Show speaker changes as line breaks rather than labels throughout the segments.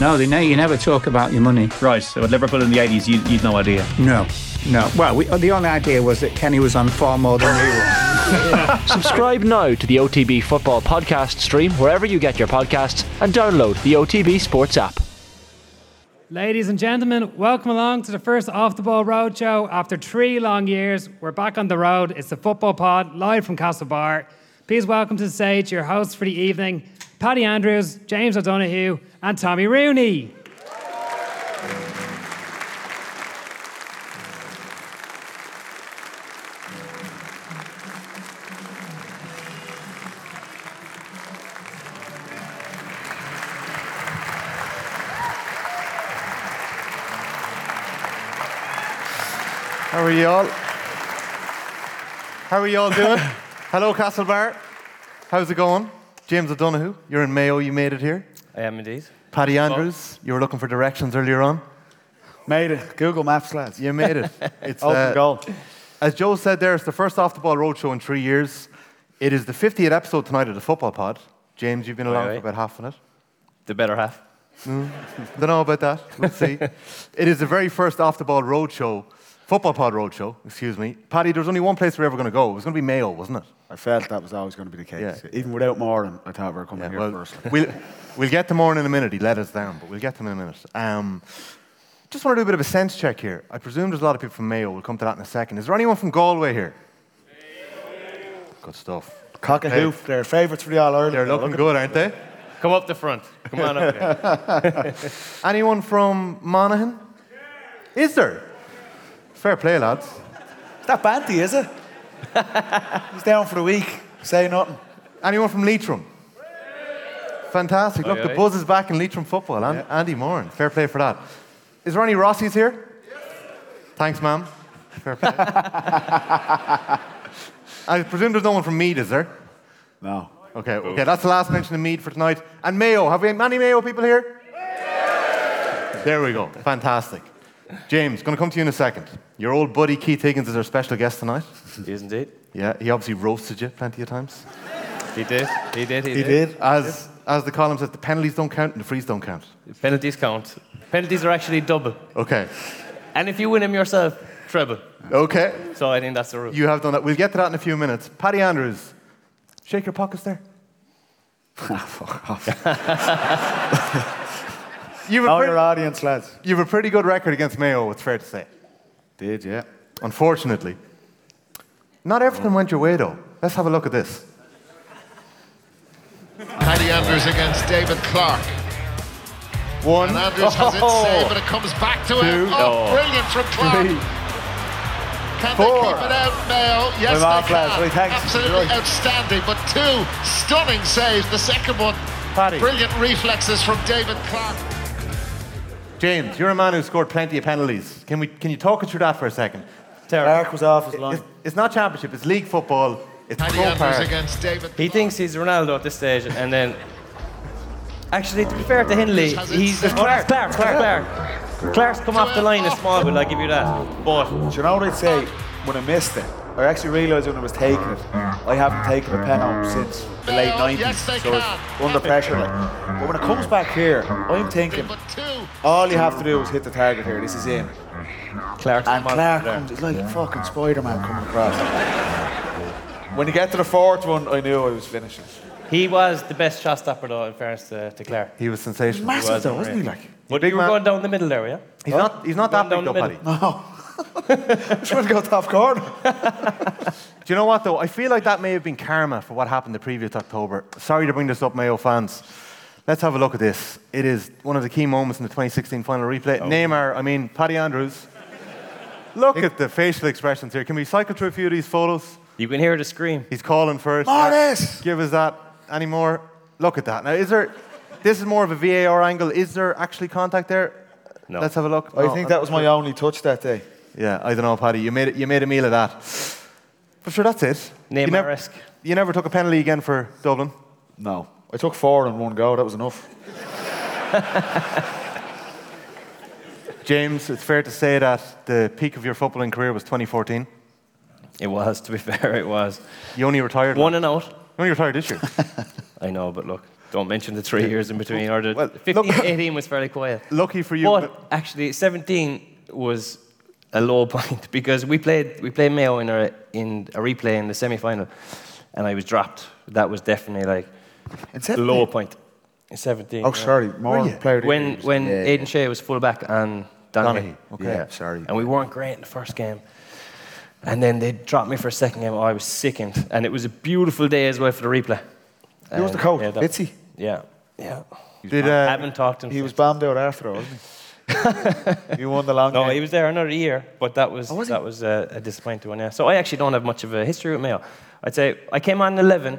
No, they ne- you never talk about your money.
Right, so at Liverpool in the 80s, you, you'd no idea.
No, no. Well, we, the only idea was that Kenny was on far more than we were.
Subscribe now to the OTB Football Podcast stream wherever you get your podcasts and download the OTB Sports app.
Ladies and gentlemen, welcome along to the first Off the Ball Roadshow. After three long years, we're back on the road. It's the Football Pod, live from Castlebar. Please welcome to the stage your hosts for the evening, Paddy Andrews, James O'Donoghue, and Tommy Rooney.
How are you all? How are you all doing? Hello, Castlebar. How's it going? James O'Donoghue, you're in Mayo, you made it here.
I am indeed.
Paddy Andrews, you were looking for directions earlier on.
Made it. Google Maps, lads.
You made it. It's
Open
uh,
goal.
As Joe said there, it's the first off the ball roadshow in three years. It is the 50th episode tonight of the Football Pod. James, you've been along
Aye, aye.
for about half of it.
The better half.
Don't know about that. Let's see. it is the very first off the ball roadshow, Football Pod roadshow, excuse me. Paddy, there was only one place we were ever going to go. It was going to be Mayo, wasn't it?
I felt that was always going to be the case.
Yeah.
Even without Moran, I thought we were coming here
well,
first.
we'll, we'll get to more in a minute. He let us down, but we'll get to him in a minute. Um, just want to do a bit of a sense check here. I presume there's a lot of people from Mayo. We'll come to that in a second. Is there anyone from Galway here? Good stuff.
Cock a hoof, they're favourites for the All Ireland.
They're looking good, aren't they?
Come up the front. Come on up here.
Anyone from Monaghan? Is there? Fair play, lads.
Is that Banty, is it? He's down for the week. Say nothing.
Anyone from Leitrim? Fantastic. Look,
Aye,
the
aye.
buzz is back in Leitrim football. And Andy Moran. Fair play for that. Is there any Rossies here? Thanks, ma'am. Fair play. I presume there's no one from Meath, is there?
No.
Okay, okay, that's the last mention of Meath for tonight. And Mayo. Have we any Mayo people here? There we go. Fantastic. James, going to come to you in a second. Your old buddy Keith Higgins is our special guest tonight.
He is indeed.
Yeah, he obviously roasted you plenty of times.
He did. He did. He,
He did.
As, as the column says, the penalties don't count and the frees don't count.
Penalties count. Penalties are actually double.
Okay.
And if you win them yourself, treble.
Okay.
So I think that's the rule.
You have done that. We'll get to that in a few minutes. Paddy Andrews, shake your pockets there.
Ah, fuck off.
You've
Know
a,
your
pretty,
audience, lads.
you've a pretty good record against Mayo, it's fair to say.
Did, yeah.
Unfortunately. Not everything went your way, though. Let's have a look at this.
Paddy Andrews against David Clarke.
One.
And Andrews has it
Oh.
saved, but it comes back to him.
Two.
Oh, oh. brilliant from Clarke.
Three.
Can
Four.
they keep it out, Mayo? Yes,
I'm
they
lads.
can.
Right, thanks.
Absolutely
Enjoy.
outstanding. But two stunning saves. The second one,
Paddy.
brilliant reflexes from David Clarke.
James, you're a man who scored plenty of penalties. Can, we, can you talk us through that for a second?
Clarke was off his line.
It's, it's not championship, it's league football. It's
Paddy
pro
Andrews
park.
against David.
He thinks he's Ronaldo at this stage, and then. Actually, to be fair to Hindley,
Has it
he's
set
Clarke. Clarke. Clarke. Clarke. Clarke's come off the line a small bit. I'll give you that. But
Do you know what I'd say when I missed it? I actually realised when I was taking it, I haven't taken a pen home since the late 90s.
yes, they
so it's
can.
under pressure. Like. But when it comes back here, I'm thinking all you have to do is hit the target here. This is in.
Clarke's
And Clarke
there.
comes, it's like fucking Spider Man coming across. when you get to the fourth one, I knew I was finishing.
He was the best shot stopper, though, in fairness to, to Clarke.
He was sensational.
Massive
was
though, wasn't he? Like,
But
big
you were
man.
going down the middle there, yeah?
He's not, he's not that
Going
big, though,
the
Paddy.
middle.
I'm trying to go top corner.
Do you know what, though? I feel like that may have been karma for what happened the previous October. Sorry to bring this up, Mayo fans. Let's have a look at this. It is one of the key moments in the 2016 final replay. Oh. Neymar, I mean, Paddy Andrews. Look at the facial expressions here. Can we cycle through a few of these photos?
You can hear the scream.
He's calling first.
Morris!
Give us that. Any more? Look at that. Now, is there. This is more of a VAR angle. Is there actually contact there?
No.
Let's have a look.
I
No,
think that was my only touch that day.
Yeah, I don't know, Paddy. You made, it, you made a meal of that. But sure, that's it. You never,
Neymar-esque.
you never took a penalty again for Dublin?
No. I took four in one go, that was enough.
James, it's fair to say that the peak of your footballing career was 2014.
It was, to be fair, it was.
You only retired.
One and out.
You only retired this year.
I know, but look. Don't mention the three years in between. Or the
Well,
15,
look-
18 was fairly quiet.
Lucky for you.
But actually, 17 was a low point because we played we played Mayo in a in a replay in the semi final, and I was dropped. That was definitely like
In
a
17?
low point. In 17.
Oh,
yeah.
sorry, more player. of the
When
year.
when
Yeah.
Aidan Shea was fullback and Donaghy.
Donaghy, okay.
Yeah, sorry.
And we weren't great in the first game. And then they dropped me for a second game. Oh, I was sickened. And it was a beautiful day as well for the replay.
Who was the
And,
coach?
yeah, that-
Fitzy?
Yeah, yeah.
Did,
I
uh,
haven't talked to him.
He was
since.
bombed out after, wasn't he? he won the long
No,
game.
he was there another year, but that was,
Oh, was he?
that was a, a disappointing one. Yeah. So I actually don't have much of a history with Mayo. I'd say I came on 11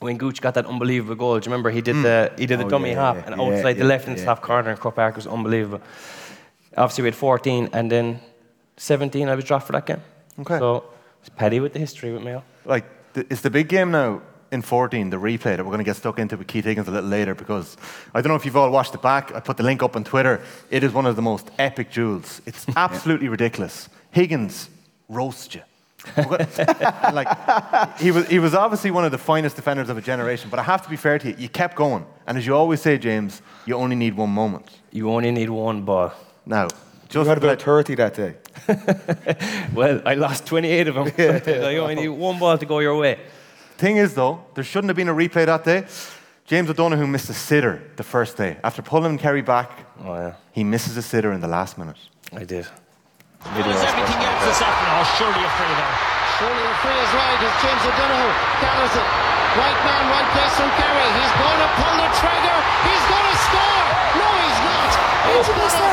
when Gooch got that unbelievable goal. Do you remember he did hmm. the he did the
Oh,
dummy
yeah,
hop
yeah,
and
yeah,
outside the left hand top corner and Park was unbelievable. Obviously we had 14 and then 17 I was dropped for that game.
Okay.
So it's Paddy with the history with Mayo.
like, it's the big game now in 14, the replay that we're going to get stuck into with Keith Higgins a little later because I don't know if you've all watched it back. I put the link up on Twitter. It is one of the most epic duels. It's absolutely ridiculous. Higgins roasts you. like he was, he was obviously one of the finest defenders of a generation. But I have to be fair to you. You kept going, and as you always say, James, you only need one moment.
You only need one ball.
Now,
You
just
had about 30 that day.
Well, I lost 28 of them. I only need one ball to go your way.
Thing is, though, there shouldn't have been a replay that day. James O'Donoghue missed a sitter the first day. After pulling Kerry back,
Oh, yeah.
he misses a sitter in the last minute.
I did.
Does everything else this afternoon? Oh, surely a free there.
Surely a free is right as James O'Donoghue gathers it. Right man, right place from Kerry. He's going to pull the trigger. He's going to score. No, he's not. It's oh. not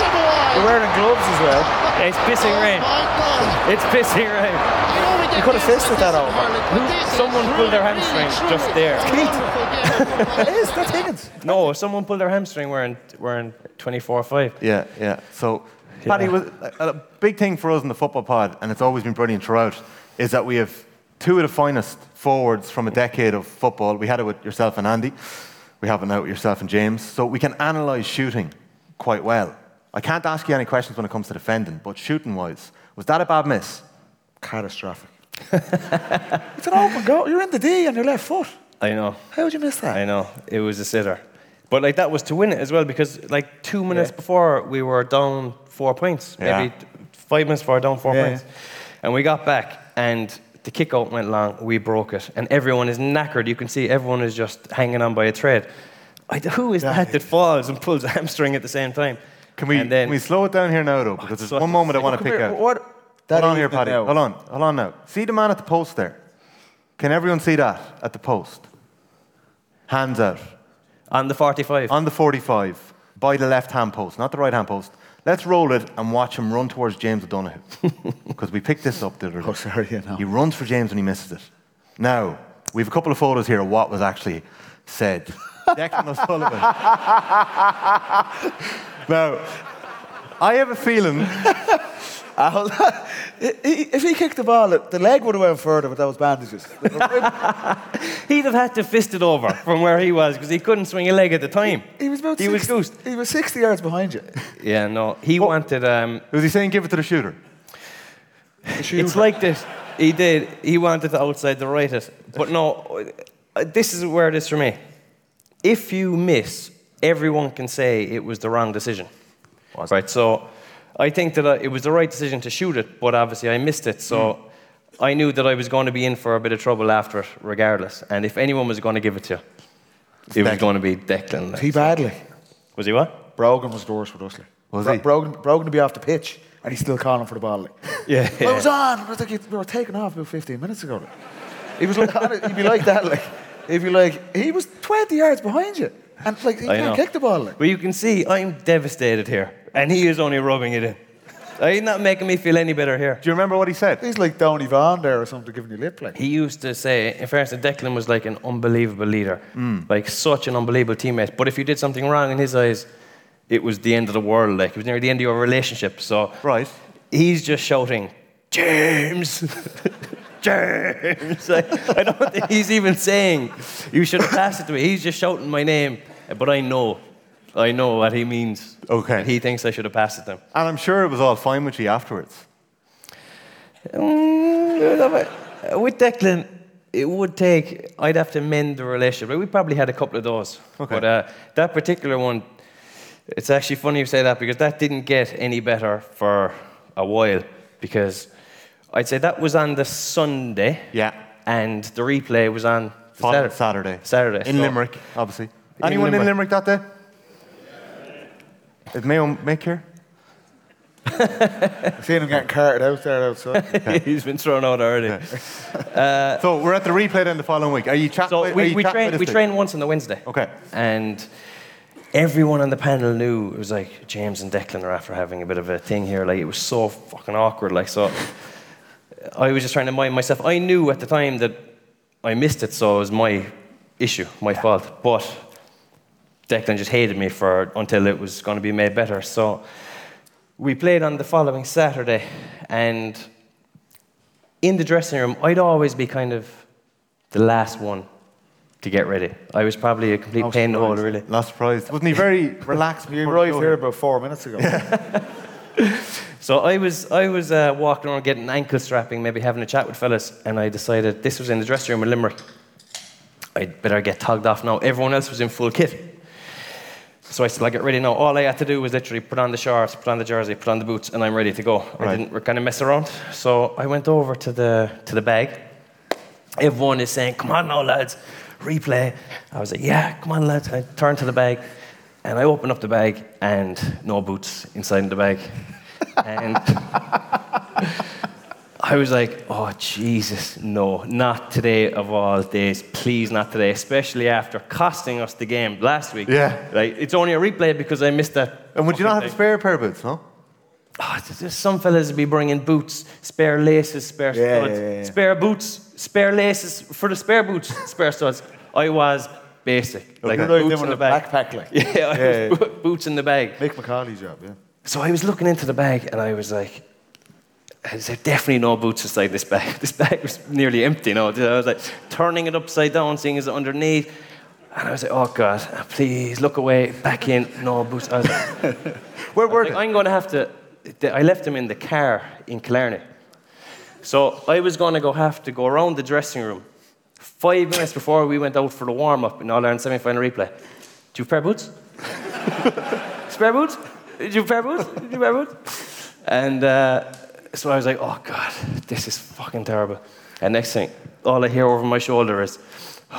You're wearing gloves as well.
Yeah, it's pissing
Oh
rain.
my God.
It's pissing rain.
I know we get
You could have
used to
fisted that
this in
over.
hurling, but this is
Someone pulled their hamstring
truly
just there.
a wonderful game of football.
It is, that's Higgins.
No, someone pulled their hamstring wearing wearing 24 5.
Yeah, yeah. So, Paddy, was a, uh, a big thing for us in the football pod, and it's always been brilliant throughout, is that we have two of the finest forwards from a decade of football. We had it with yourself and Andy. We have it now with yourself and James. So we can analyse shooting quite well. I can't ask you any questions when it comes to defending, but shooting wise, was that a bad miss?
Catastrophic. it's an open goal. You're in the D on your left foot.
I know.
How would you miss that?
I know. It was a sitter. But like that was to win it as well because like two minutes before we were down four points.
Yeah.
Maybe t- five minutes before down four
Yeah,
points. And we got back and the kick out went long, we broke it. And everyone is knackered. You can see everyone is just hanging on by a thread. I, who is that that falls and pulls a hamstring at the same time?
Can we,
then,
can we slow it down here now, though? Because there's one moment I want to pick
here,
out.
What?
Hold on here, Paddy.
now.
Hold on. Hold on now. See the man at the post there? Can everyone see that at the post? Hands out.
on the 45.
On the 45, by the left hand post, not the right hand post. Let's roll it and watch him run towards James O'Donoghue. Because we picked this up the other day.
Oh, sorry, yeah, no.
He runs for James and he misses it. Now, we have a couple of photos here of what was actually said. Declan O'Sullivan. Now, I have a feeling
hold on. I- I- If he kicked the ball, the leg would have went further with those bandages.
He'd have had to fist it over from where he was because he couldn't swing a leg at the time.
He was about
He was
60
goosed.
He was 60 yards behind you.
Yeah, no. He wanted. Um,
was he saying give it to the shooter?
it's like this. He did. He wanted to outside the right it. But no, uh, this is where it is for me. If you miss, everyone can say it was the wrong decision. Right. So I think that it was the right decision to shoot it, but obviously I missed it. So mm. I knew that I was going to be in for a bit of trouble after it, regardless. And if anyone was going to give it to you, it was
Declan.
going to be Declan. like.
He badly.
Was he what?
Brogan was the worst with us. like.
Was
Bro-
he?
Brogan, Brogan would be off the pitch and he's still calling for the ball. Like.
Yeah.
I was on. I was like, we were taking off about 15 minutes ago. Like. He was like, he'd be like that. Like, he'd be like, he was 20 yards behind you. And like, he
I
can't
know.
kick the ball. Like.
But you can see I'm devastated here, and he is only rubbing it in. Uh, he's not making me feel any better here.
Do you remember what he said?
He's like Downey Vaughan there or something giving you lip play.
He used to say, in fairness, Declan was like an unbelievable leader, hmm. like such an unbelievable teammate. But if you did something wrong in his eyes, it was the end of the world. Like it was near the end of your relationship. So
Right.
he's just shouting, James, James. I, I don't think he's even saying you should have passed it to me. He's just shouting my name, but I know, I know what he means.
Okay.
He thinks I should have passed it to him.
And I'm sure it was all fine with you afterwards.
Mm, with Declan, it would take. I'd have to mend the relationship. We probably had a couple of those.
Okay.
But uh, that particular one, it's actually funny you say that because that didn't get any better for a while because I'd say that was on the Sunday.
Yeah.
And the replay was on Saturday.
Saturday.
Saturday.
In
so-
Limerick, obviously. Anyone in
Limerick.
Limerick that day? Is Mayo Mick here?
I've seen him getting carted out there outside.
He's been thrown out already.
Uh, so we're at the replay then the following week. Are you chatting?
So
with-
we,
you
we
chatting
trained we
this
trained once on the Wednesday.
Okay.
And everyone on the panel knew it was like James and Declan are after having a bit of a thing here. Like it was so fucking awkward. Like so, I was just trying to mind myself. I knew at the time that I missed it, so it was my issue, my fault. But Declan just hated me for until it was going to be made better. So we played on the following Saturday, and in the dressing room, I'd always be kind of the last one to get ready. I was probably a complete
No
pain in the hole,
surprise.
really.
Not surprised. Wasn't he very relaxed?
You
before
arrived here about four minutes ago.
So I was, I was uh, walking around getting ankle strapping, maybe having a chat with fellas, and I decided this was in the dressing room in Limerick. I'd better get togged off now. Everyone else was in full kit. So I said, I get ready now. All I had to do was literally put on the shorts, put on the jersey, put on the boots, and I'm ready to go. I didn't kind of mess around. So I went over to the, to the bag. Everyone is saying, come on now, lads, replay. I was like, yeah, come on, lads. I turned to the bag, and I opened up the bag, and no boots inside the bag. And I was like, oh, Jesus, no, not today of all days. Please, not today, especially after costing us the game last week.
Yeah.
Like, it's only a replay because I missed that.
And would you not have a spare pair of boots, no?
Ah, oh, there's- there's some fellas would be bringing boots, spare laces, spare
Yeah,
studs,
yeah, yeah.
spare boots, spare laces for the spare boots, spare studs. I was basic, like
You're
boots in the bag.
backpack, like.
Yeah, I
Yeah,
was bo- boots in the bag.
Mick McCauley's job, yeah.
So I was looking into the bag and I was like, there's definitely no boots inside this bag. This bag was nearly empty, you know. I was like turning it upside down, seeing it's underneath. And I was like, oh God, please look away, back in, no boots. I was like,
Where were
like, I'm going to have to. I left them in the car in Killarney. So I was going to go have to go around the dressing room five minutes before we went out for the warm up in All Ireland semi final replay. Do you have a pair of boots? Spare boots? Do you have a pair of boots? Do you have a pair of boots? And uh, so I was like, oh God, this is fucking terrible. And next thing, all I hear over my shoulder is,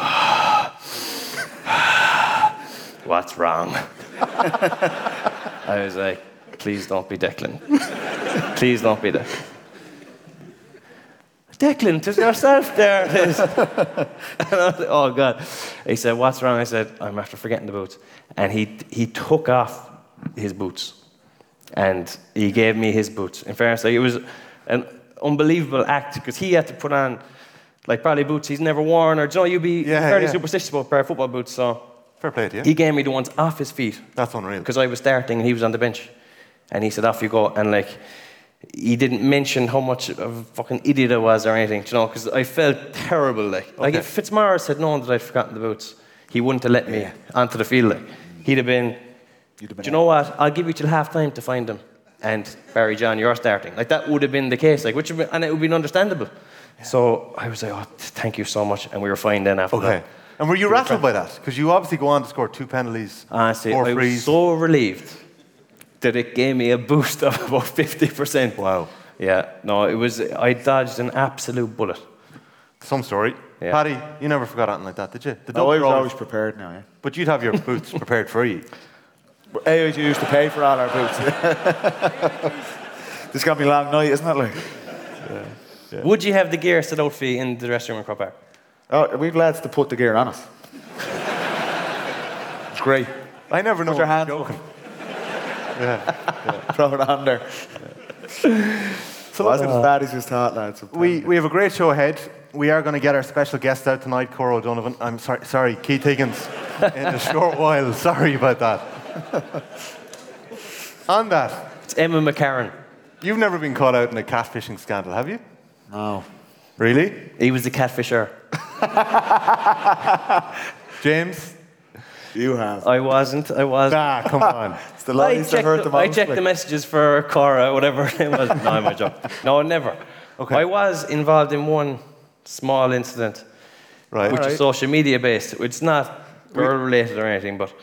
what's wrong? I was like, please don't be Declan. please don't be Declan. Declan, to yourself there it is. and I was oh God. He said, what's wrong? I said, I'm after forgetting the boots. And he, he took off his boots and he gave me his boots. In fairness, like, it was an unbelievable act because he had to put on like probably boots he's never worn or, do you know, you'd be
Yeah,
fairly
yeah.
superstitious about a pair of football boots. So
Fair play to you.
he gave me the ones off his feet
That's unreal.
because I was starting and he was on the bench. And he said, off you go. And like, he didn't mention how much of a fucking idiot I was or anything, you know, because I felt terrible. Like, like if Fitzmaurice had known that I'd forgotten the boots, he wouldn't have let me onto the field. Like, he'd have been,
You'd have been
do you know what? I'll give you till half time to find them. And Barry John, you're starting. Like that would have been the case. Like, which would be, and it would have been understandable. So I was like, oh, thank you so much. And we were fine then after
Okay.
that.
And were you rattled by that? Because you obviously go on to score two penalties, ah,
Honestly,
four
I
frees.
was so relieved that it gave me a boost of about 50%.
Wow.
Yeah, no, it was, I dodged an absolute bullet.
Some story.
Yeah.
Paddy, you never forgot anything like that, did you? The
No, I was always prepared now, yeah.
But you'd have your boots prepared for you.
AIG used to pay for all our boots. this is going to be a long night, isn't it? Like?
Would you have the gear set out for you in the dressing room in Croke Park?
Oh, we've lads to put the gear on us. it's great.
I never know.
Put your hands
Joking.
Throw it on there. So wasn't as bad as you thought, lads.
We, we have a great show ahead. We are going to get our special guest out tonight, Cora O'Donovan. I'm sorry, sorry Keith Higgins, in a short while. Sorry about that. On that,
It's Emma McCarran.
you've never been caught out in a catfishing scandal, have you?
No.
Really?
He was the catfisher.
James?
You have.
I wasn't. I was.
Ah, come on.
It's the
I
lies that
checked,
hurt
the,
the
I checked the messages for Cora, whatever it was. No, I'm a joke. No, never.
Okay.
I was involved in one small incident.
Right.
which
Alright.
is social media based. It's not girl related or anything, but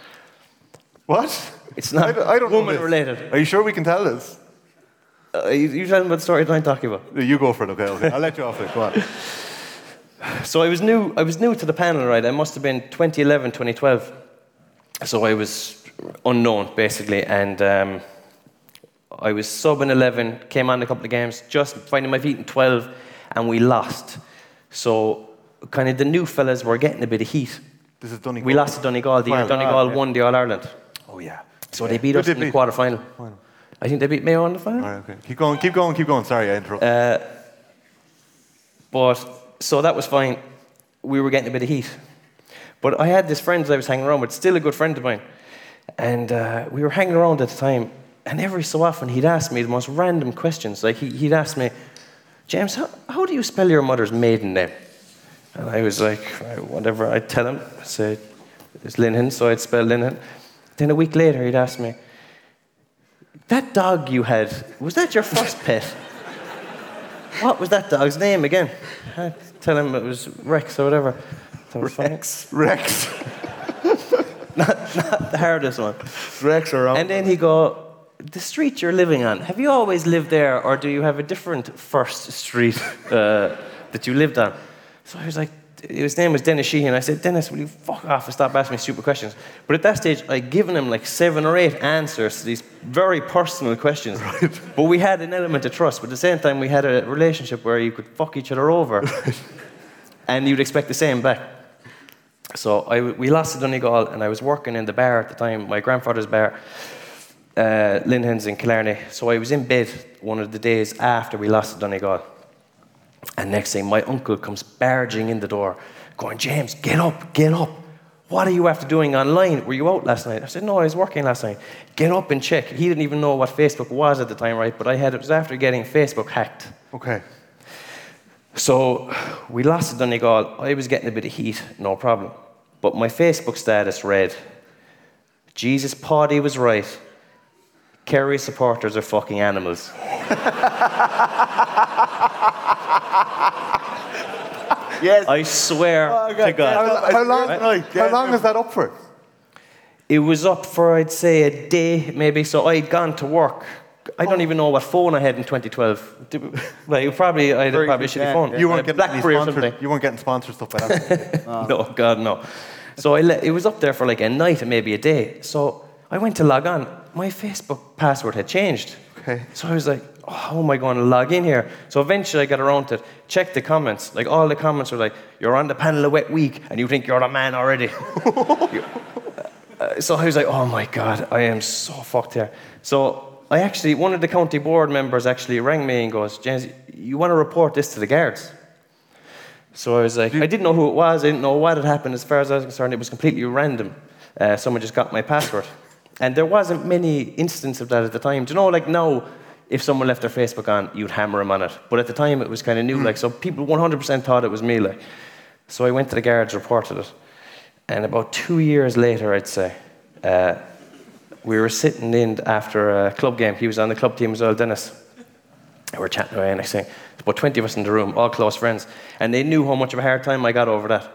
What?
it's not
I don't, I don't know
woman
this.
related.
Are you sure we can tell this?
Uh, you, you tell them about the story that I'm talking about.
You go for it, okay? okay. I'll let you off it. Go on.
So I was new. I was new to the panel, right? I must have been 2011, 2012. So I was unknown basically, and um, I was sub in 11. Came on a couple of games, just finding my feet in 12, and we lost. So kind of the new fellas were getting a bit of heat.
This is Donegal.
We lost to Donegal. The year Donegal
ah, yeah.
won the All Ireland.
Oh, yeah.
So they beat
Who
us
did
in the
beat?
quarter final. I think they beat Mayo in the final.
All right, okay. Keep going, keep going, keep going. Sorry, I interrupted.
But so that was fine. We were getting a bit of heat. But I had this friend that I was hanging around with, still a good friend of mine. And uh, we were hanging around at the time. And every so often he'd ask me the most random questions. Like he, he'd ask me, James, how, how do you spell your mother's maiden name? And I was like, "Right, whatever. I'd tell him. I said, it's Linhan, so I'd spell Linhan. Then a week later he'd ask me, that dog you had, was that your first pet? What was that dog's name again? I'd tell him it was Rex or whatever. Was fine.
Rex. not
The hardest one.
Rex around.
And then he go, the street you're living on, have you always lived there or do you have a different first street uh, that you lived on? So I was like, his name was Dennis Sheehan. I said, Dennis, will you fuck off and stop asking me stupid questions? But at that stage, I'd given him like seven or eight answers to these very personal questions. But we had an element of trust. But at the same time, we had a relationship where you could fuck each other over. and you'd expect the same back. So I, we lost to Donegal, and I was working in the bar at the time, my grandfather's bar, uh, Linhen's in Killarney. So I was in bed one of the days after we lost to Donegal. And next thing, my uncle comes barging in the door, going, James, get up, get up. What are you after doing online? Were you out last night? I said, No, I was working last night. Get up and check. He didn't even know what Facebook was at the time, right? But I had it was after getting Facebook hacked.
Okay.
So we lost to Donegal. I was getting a bit of heat, no problem. But my Facebook status read, Jesus Party was right. Kerry supporters are fucking animals.
yes.
I swear
Oh, God.
to God.
How, how long,
Right.
how long is that up for?
It was up for, I'd say, a day maybe. So I'd gone to work. I don't oh. even know what phone I had in 2012. Did- Like, probably, I had
Very
probably a shitty
yeah,
phone.
yeah.
You weren't
A
getting
Blackberry or
sponsored.
something.
You weren't getting sponsored stuff by that.
no, God, no. So I let, it was up there for like a night and maybe a day. So I went to log on. My Facebook password had changed.
Okay.
So I was like, oh, how am I going to log in here? So eventually I got around to it, check the comments. Like all the comments were like, you're on the panel a wet week and you think you're a man already. Uh, so I was like, oh my God, I am so fucked here. So I actually, one of the county board members actually rang me and goes, James, you want to report this to the guards? So I was like, I didn't know who it was, I didn't know what had happened. As far as I was concerned, it was completely random. Uh, someone just got my password. And there wasn't many instances of that at the time. Do you know, like now, if someone left their Facebook on, you'd hammer them on it. But at the time, it was kind of new, like, so people 100% thought it was me, like. So I went to the guards, reported it. And about two years later, I'd say, uh, we were sitting in after a club game. He was on the club team as well, Dennis. We were chatting away, and thing, about 20 of us in the room, all close friends. And they knew how much of a hard time I got over that.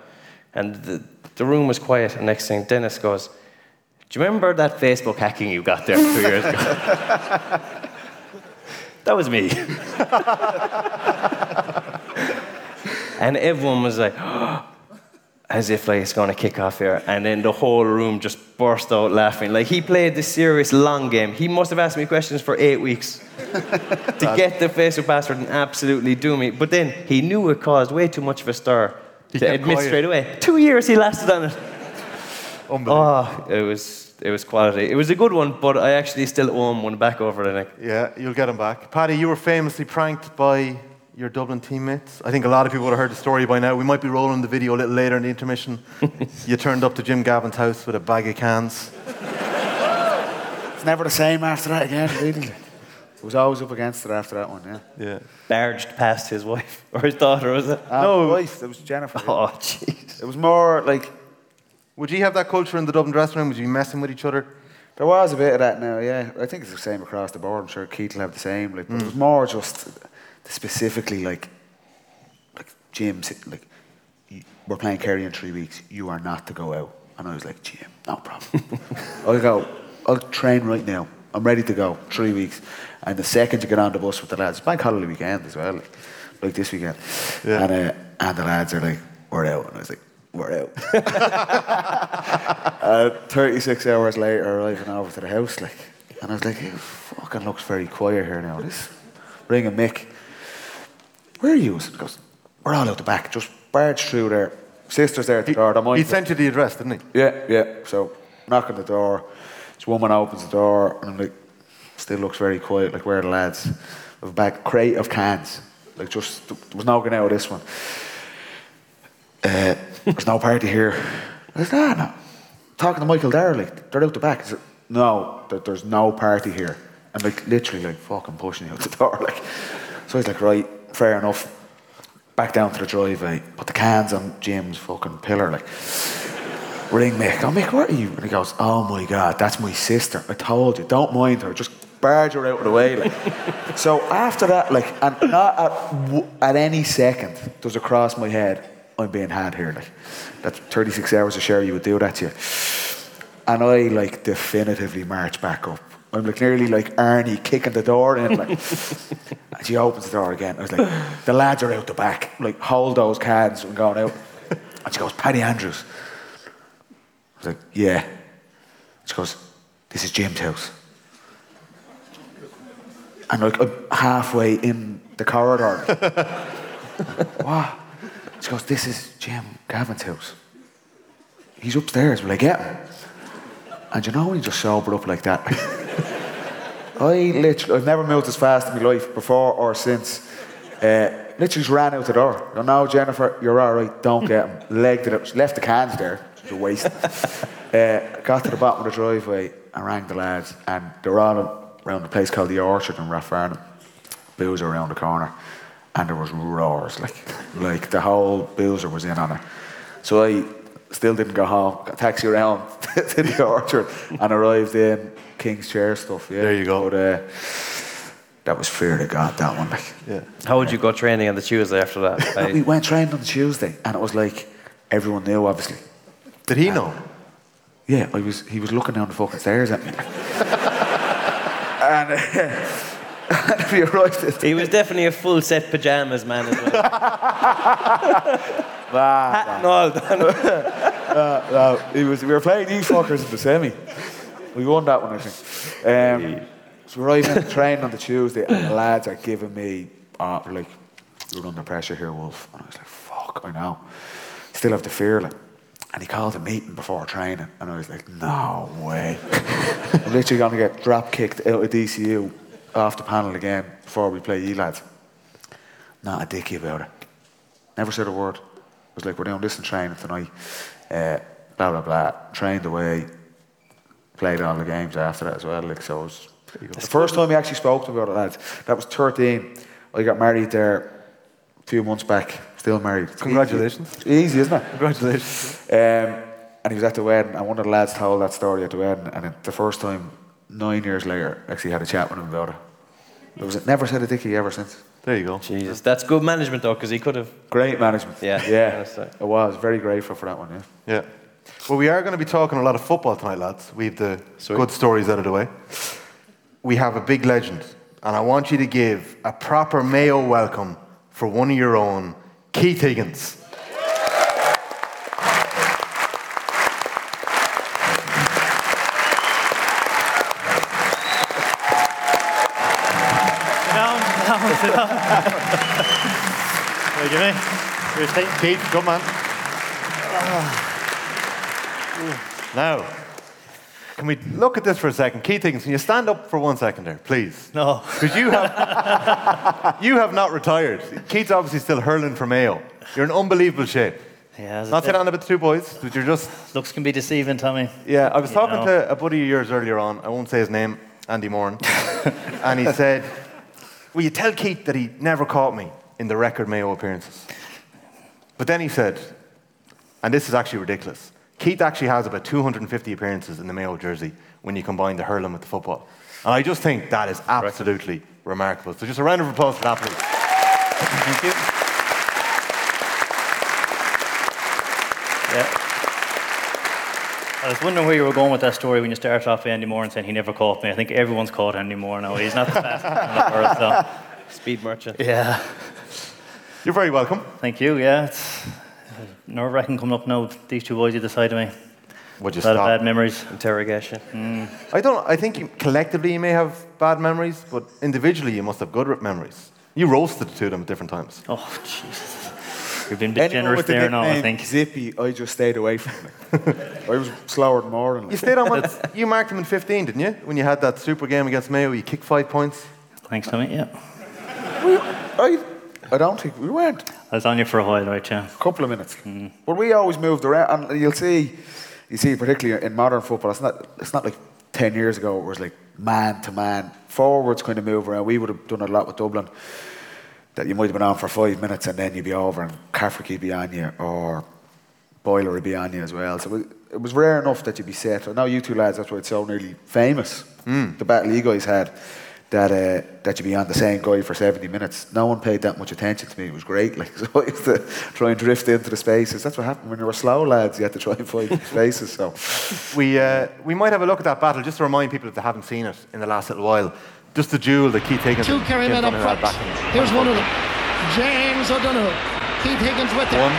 And the, the room was quiet, and next thing, Dennis goes, Do you remember that Facebook hacking you got there two years ago? that was me. and everyone was like, as if like it's going to kick off here. And then the whole room just burst out laughing. Like he played this serious long game. He must have asked me questions for eight weeks to get the Facebook password and absolutely do me. But then he knew it caused way too much of a stir to
kept
admit
quiet.
straight away. Two years he lasted on it.
Unbelievable.
Oh, it was it was quality. It was a good one, but I actually still owe him one back over it. I think.
Yeah, you'll get him back. Paddy, you were famously pranked by your Dublin teammates. I think a lot of people would have heard the story by now. We might be rolling the video a little later in the intermission. you turned up to Jim Gavin's house with a bag of cans.
It's never the same after that again, really. It was always up against it after that one, yeah.
Yeah.
Barged past his wife or his daughter, was it?
Um,
No.
wife, it was Jennifer.
Oh, jeez.
It was more like
Would you have that culture in the Dublin dressing room? Would you be messing with each other?
there was a bit of that now, yeah. I think it's the same across the board. I'm sure Keith will have the same. Like, but it was more just specifically like, like Jim, like we're playing Kerry in three weeks. You are not to go out. And I was like, Jim, no problem. I'll go. I'll train right now. I'm ready to go. Three weeks. And the second you get on the bus with the lads, bank holiday weekend as well, like, like this weekend.
Yeah.
And, uh, and the lads are like, we're out. And I was like, we're out. uh, 36 hours later, arriving over to the house, like, and I was like, it fucking looks very quiet here now. This ring a Mick. Where are you? He goes, we're all out the back. Just barge through there. Sister's there at the door. Don't
He sent you the address, didn't he?
Yeah, yeah. So knock on the door. This woman opens the door and I'm like, still looks very quiet. Like where are the lads? A bag crate of cans. Like just there was no getting out of this one. Uh, there's no party here. Said, ah, no. Talking to Michael there, like they're out the back. Said, no, there- there's no party here. And like literally like fucking pushing you out the door. Like so he's like, right, fair enough. Back down to the driveway, put the cans on Jim's fucking pillar, like ring Mick. Oh, Mick, where are you? And he goes, Oh my God, that's my sister. I told you, don't mind her. Just barge her out of the way. Like. so after that, like, and not at, at any second does it cross my head, I'm being had here. Like, that's 36 hours of share you would do that to you. And I, like, definitively march back up. I'm like nearly like Arnie kicking the door in. Like, and she opens the door again. I was like, the lads are out the back. Like, hold those cans and going out. And she goes, Paddy Andrews. I was like, yeah. She goes, this is Jim's house. And like I'm halfway in the corridor. what? She goes, this is Jim Gavin's house. He's upstairs. Will I get him? And you know when you just sober up like that? I literally, I've never moved as fast in my life before or since. Uh, literally just ran out the door. You know, Jennifer, you're all right. Don't get him. Legged it up. She left the cans there. It was a waste. uh, got to the bottom of the driveway and rang the lads, and they're all around a place called the Orchard in Rathfarnham. Boozer around the corner, and there was roars like, like the whole boozer was in on it. So I still didn't go home. Got a taxi around to the Orchard and arrived in King's Chair stuff. Yeah,
There you go.
But uh, that was fear to God. That one, like.
Yeah.
How would you go training on the Tuesday after that?
we went training on the Tuesday, and it was like everyone knew, obviously.
Did he know?
Yeah, I was. He was looking down the fucking stairs at me. and, uh, and we arrived at
he was definitely a full set pajamas man as well. Hat and all done.
no, he was. We were playing these fuckers in the semi. We won that one, I think. Um, so we're arriving at training on the Tuesday, and the lads are giving me, uh, they're like, "You're under pressure here, Wolf." And I was like, "Fuck, I know." Still have the fear, like. And he called a meeting before training, and I was like, "No way!" I'm literally gonna get drop kicked out of DCU off the panel again before we play lads. Not a dicky about it. Never said a word. It was like, we're doing this in training tonight. Uh, blah, blah, blah. Trained away. Played all the games after that as well. Like, so it was, the first time he actually spoke to me about it, lads, that was 13. I got married there a few months back. Still married.
Congratulations.
Easy, Easy, isn't it?
Congratulations.
Um, and he was at the wedding, and one of the lads told that story at the wedding. And it, the first time, nine years later, actually had a chat with him about it. It was never said a dicky ever since.
There you go.
Jesus, that's good management though, because he could have.
Great management.
Yeah,
yeah.
honestly.
It was very grateful for that one. Yeah.
Yeah. Well, we are going to be talking a lot of football tonight, lads. We have the
Sweet.
good stories out of the way. We have a big legend, and I want you to give a proper Mayo welcome for one of your own, Keith Higgins.
Down, sit down. What do you Keith.
Keith, come on. Now, can we look at this for a second? Keith Higgins, can you stand up for one second there, please?
No.
Because you have, you have not retired. Keith's obviously still hurling for Mayo. You're in unbelievable shape.
Yeah,
Not saying on about the two boys, but you're just
looks can be deceiving, Tommy.
Yeah, I was
You
talking
know.
to a buddy of yours earlier on. I won't say his name, Andy Moran, and he said, "Will you tell Keith that he never caught me in the record Mayo appearances?" But then he said, and this is actually ridiculous. Keith actually has about 250 appearances in the Mayo jersey when you combine the hurling with the football, and I just think that is absolutely remarkable. So just a round of applause for that, please.
Thank you. Yeah. I was wondering where you were going with that story when you started off with Andy Moore and saying he never caught me. I think everyone's caught Andy Moore now. He's not the fastest man in the world, so.
Speed merchant.
Yeah.
You're very welcome.
Thank you. Yeah, it's nerve wracking coming up now. with These two boys either side of me.
Would you
A lot of
stop?
bad memories.
Interrogation. Mm.
I don't. I think you, collectively you may have bad memories, but individually you must have good memories. You roasted to them at different times.
Oh, Jesus. You've been a bit
Anyone
generous
with the
there now, I
nickname
think.
Zippy, I just stayed away from it. I was slower than more than
You stayed on. One, you marked him in 15, didn't you? When you had that super game against Mayo, you kicked five points.
Thanks, Tommy. Yeah.
I, I don't think we went.
I was on you for a while, right, yeah.
A couple of minutes. Mm-hmm. But we always moved around, and you'll see, you see, particularly in modern football, it's not, it's not like 10 years ago, it was like man to man. Forwards kind of move around. We would have done a lot with Dublin, that you might have been on for five minutes and then you'd be over, and Cafferkey would be on you, or Boiler would be on you as well. So it, was rare enough that you'd be set. I know you two lads, that's why it's so nearly famous. The battle you guys had. That, uh, that you'd be on the same guy for 70 minutes. No one paid that much attention to me. It was great. Like, so I used to try and drift into the spaces. That's what happened when you were slow, lads. You had to try and find spaces. So
We, uh, we might have a look at that battle just to remind people if they haven't seen it in the last little while. Just the duel that Keith Higgins
Two
and
Kerry men up front. Here's one of them. James O'Donoghue. Keith Higgins with him.
One.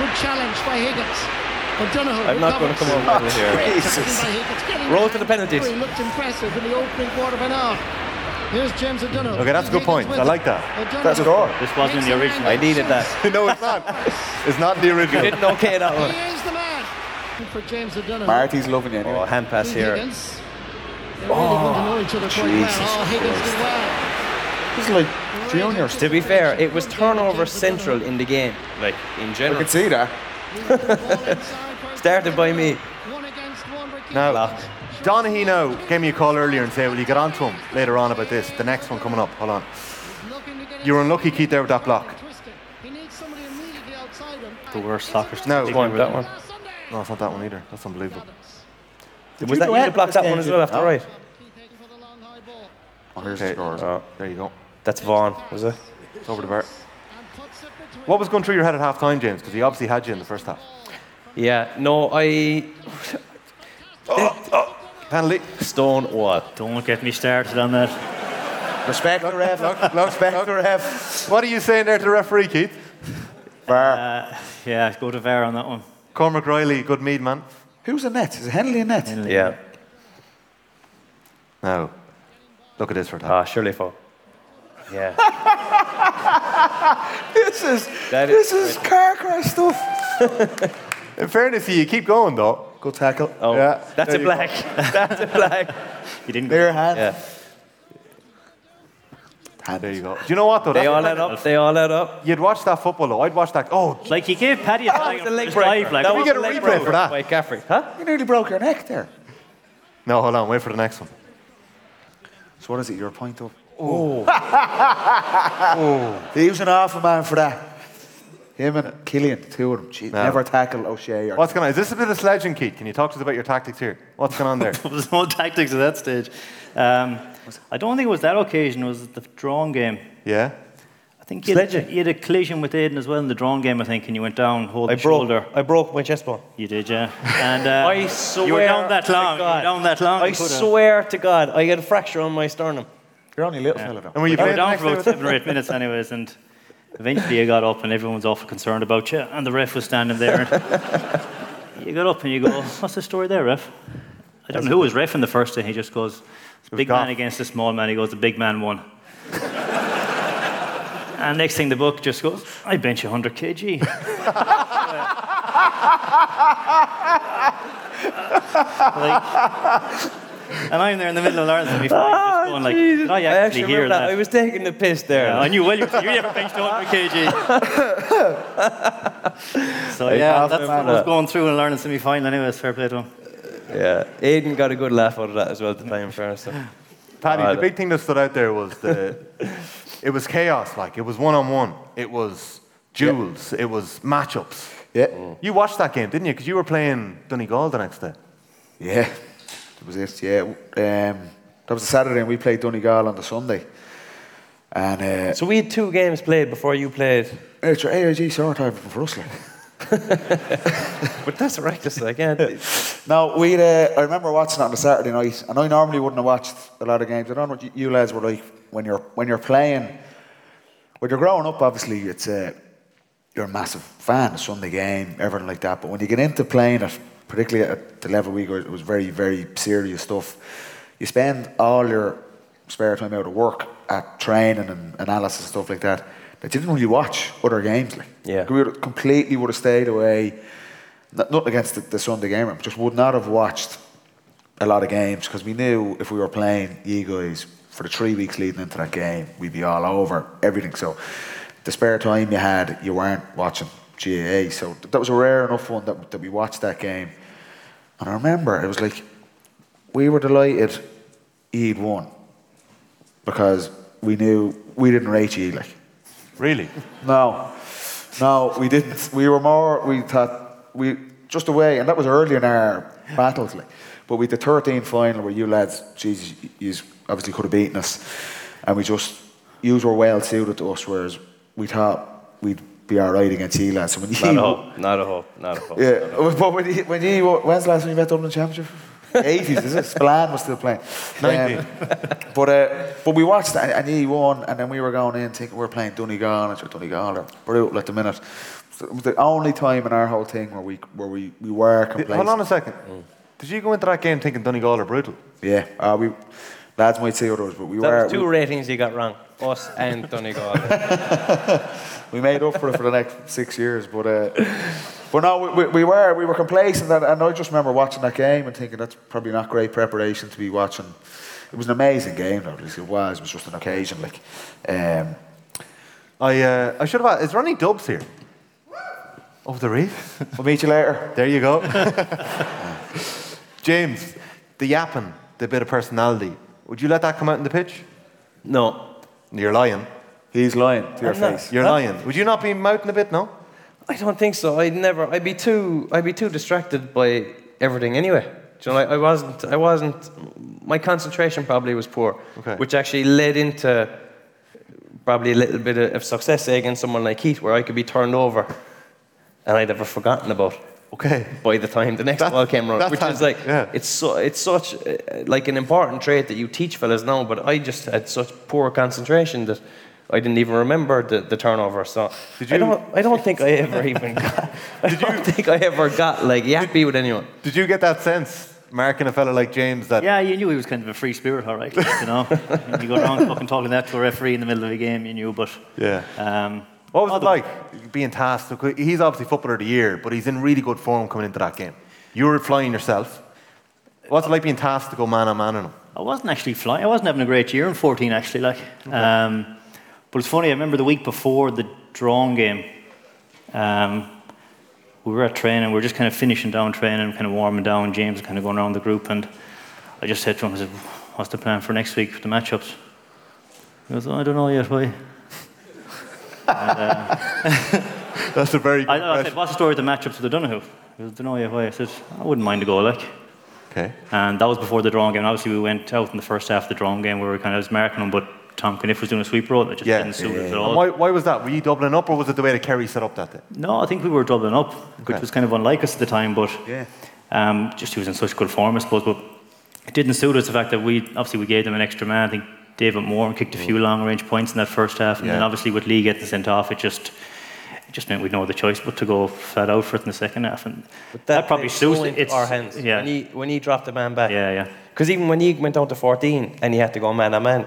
Good challenge by Higgins. O'Donoghue.
I'm not going to come
recovers.
over with here.
Great tackling by Higgins. Getting
Roll to the penalties.
He looked impressive in the opening quarter of an hour. Here's James O'Donoghue.
Okay, that's a good point. I like that.
O'Donoghue
that's score.
This wasn't in the original.
I needed that.
no, it's not. It's not the
You
original.
didn't okay that one.
He
one.
is the man. For James O'Donoghue.
Marty's loving you anyway.
Oh, hand pass
Keith
here.
Higgins. They really want to know each other quite well.
Jesus
Oh, Higgins did.
This is like juniors.
To be fair, it was turnover central in the game, like in
I
general.
can see that.
Started by me.
One against one by Keith
Now, Donaghy now gave me a call earlier and said, will you get on to him later on about this? The next one coming up. Hold on.
Looking to get
You were unlucky, Keith, there with that block.
twisted. He needs somebody immediately outside.
The worst soccer
No.
stick
One, that one.
No, it's not that one either. That's unbelievable.
Was that you that blocked that one as well after right?
Keith taking for the long high ball.
Oh, here's the scores.
Oh,
There you go.
that's Vaughan, was it?
It's over the bar.
And puts it between.
What was going through your head at half time, James? Because he obviously had you in the first half.
Yeah, no, I. Oh.
oh penalty.
Stone wall.
Don't get me started on that.
Respect the ref. Look. Respect the ref.
What are you saying there to the referee, Keith?
Bar.
Uh, yeah, go to VAR on that one.
Cormac Reilly, good Meath man.
Who's in net? Is it Hennelly in net?
Yeah.
Now, look at this for that.
Ah, surely fall. Yeah.
This is
That
this
is-
is car crash stuff.
In fairness to you, keep going though.
Good tackle.
Oh,
Yeah,
that's
there
a
you go.
black. that's a black.
You didn't
Clear hand.
Yeah.
There you go. Do you know what though?
They
That's
all
the
let up. They all let up.
You'd watch that football though. I'd watch that. Oh,
Like he gave Paddy a
That
flag
a leg
his
breaker.
dive, like,
that
we get
a
a
leg
replay for that?
By Caffrey. Huh?
You nearly broke your neck there.
no, hold on. Wait for the next one.
So what is it? You're a point of? Oh. oh. He was an awful man for that. Him and Killian, the two of them. Gee,
No.
Never tackle O'Shea. Or
What's going on? Is this a bit of a sledging, Keith? Can you talk to us about your tactics here? What's going on there?
There was no tactics at that stage. Um, I don't think it was that occasion. It was the drawn game.
yeah.
I think you had,
Sledging.
you had a collision with Aidan as well in the drawn game, I think, and you went down, hold
I
the
broke.
shoulder.
I broke my chest bone.
You did, yeah. And uh,
I swear.
you were down that
to
long. You were
God.
down that long.
I
You could've-
swear to God, I had a fracture on my sternum.
You're only a little fella though.
And were you
You were
the
down
next
for
day
about
with
seven or eight minutes, anyways, and eventually you got up and everyone was awful concerned about you, and the ref was standing there. you got up and you go, "What's the story there, ref?" I don't know who was ref in the first day. He just goes, "Big man against the small man." He goes, "The big man won." and next thing, the book just goes, "I bench 100 kg." like, and I'm there in the middle of learning semi-final, just going like, "Did I
I
actually
actually
hear
remember
that?"
that. I was taking the piss there.
Yeah, I knew well you, you never benched 100 kg. so yeah,
half
that's what I was going through and learning semi-final anyways. Fair play to him.
Yeah, Aidan got a good laugh out of that as well at the time, fair so.
Paddy,
Ah,
the big thing that stood out there was the. it was chaos. Like it was one on one. It was duels. It was matchups.
Yeah.
You watched that game, didn't you? Because you were playing Donegal the next day.
Yeah. That was it, yeah. Um, that was a Saturday and we played Donegal on the Sunday. And uh,
So we had two games played before you played.
it's your AIG sort time for us, like.
but that's reckless. I can't.
No, we. Uh, I remember watching it on a Saturday night, and I normally wouldn't have watched a lot of games. I don't know what you, you lads were like when you're when you're playing. When you're growing up, obviously, it's uh, you're a massive fan of Sunday game, everything like that. But when you get into playing it, particularly at the level we go, it was very, very serious stuff. You spend all your spare time out of work at training and analysis and stuff like that. That you didn't really watch other games. Like,
Yeah.
we would completely would have stayed away. Not, not against the, the Sunday game, just would not have watched a lot of games because we knew if we were playing you guys for the three weeks leading into that game, we'd be all over everything. So the spare time you had, you weren't watching GAA. So that was a rare enough one that, that we watched that game. And I remember it was like we were delighted he'd won because we knew we didn't rate you like.
Really?
No, no, we didn't. We were more. We thought we just away, and that was early in our battles. Like, but we the 13 final where you lads, Jesus, you obviously could have beaten us, and we just you were well suited to us, whereas we thought we'd be all right against you lads. So when
Not a
you,
hope. Not a hope. Not a hope.
yeah, but when you, when you when's the last time you met Dublin Championship? 80s, is it? Spillane was still playing. Um, but uh, but we watched that and he won, and then we were going in thinking we are playing Donegal, and sure Donegal are brutal at the minute. So it was the only time in our whole thing where we where we, we were complacent.
Hold on a second. Did you go into that game thinking Donegal are brutal?
Yeah, uh, we lads might say others, but we
That
were.
was two
we-
ratings you got wrong. Us and Donegal.
we made up for it for the next six years. But uh, but no, we, we, we were we were complacent, and, and I just remember watching that game and thinking that's probably not great preparation to be watching. It was an amazing game, though. at least It was. It was just an occasion, like. Um,
I, uh, I should have asked, is there any dubs here? Of the reef?
we'll meet you later.
There you go. James, the yapping, the bit of personality, would you let that come out in the pitch?
no,
You're lying.
He's lying to your
I'm not.
face.
You're
Huh?
lying. Would you not be mouthing a bit, no?
I don't think so. I'd never. I'd be too. I'd be too distracted by everything anyway. Do you know, I, I wasn't. I wasn't. My concentration probably was poor,
Okay.
which actually led into probably a little bit of, of success against someone like Keith, where I could be turned over, and I'd ever forgotten about.
Okay.
By the time the next
That-
ball came around,
that's
which is like
yeah.
it's so it's such uh, like an important trait that you teach fellas now. But I just had such poor concentration that I didn't even remember the, the turnover. So
Did
I
you-
don't I don't think I ever even got. I don't think I ever got like yappy with anyone.
Did you get that sense, marking a fella like James, that
Yeah, you knew he was kind of a free spirit, all right. like, you know, you go around fucking talking that to a referee in the middle of a game, you knew. But
Yeah.
um,
What was it like being tasked? He's obviously footballer of the year, but he's in really good form coming into that game. You were flying yourself. What's it like being tasked to go man on man on him?
I wasn't actually flying. I wasn't having a great year in 14, actually. Like, um, but it's funny. I remember the week before the drawn game. Um, we were at training. We were just kind of finishing down training, kind of warming down. James was kind of going around the group, and I just said to him, "I said, what's the plan for next week for the matchups?" He goes, oh, "I don't know yet. Why?"
That's a very good
I, I said, "What's the story of the matchups with the Donoghue?" He goes, "Don't know yet. Why?" I said, "I wouldn't mind a go, like."
Okay.
And that was before the drawn game. Obviously, we went out in the first half of the drawn game where we were kind of was marking them, but Tom Cunniffe was doing a sweep roll that just
Yeah.
didn't suit us at all.
why, why was that? Were you doubling up, or was it the way that Kerry set up that day?
No, I think we were doubling up, which
Okay.
was kind of unlike us at the time, but
Yeah.
um, just he was in such good form, I suppose. But it didn't suit us the fact that we obviously we gave them an extra man. I think David Moran kicked a few long range points in that first half, and then obviously with Lee getting sent off, it just it just meant we'd no other choice but to go flat out for it in the second half, and that, probably suits it's
our hands.
Yeah,
When he when he dropped the man back.
yeah, yeah.
Because even when he went down to 14 and he had to go man on man,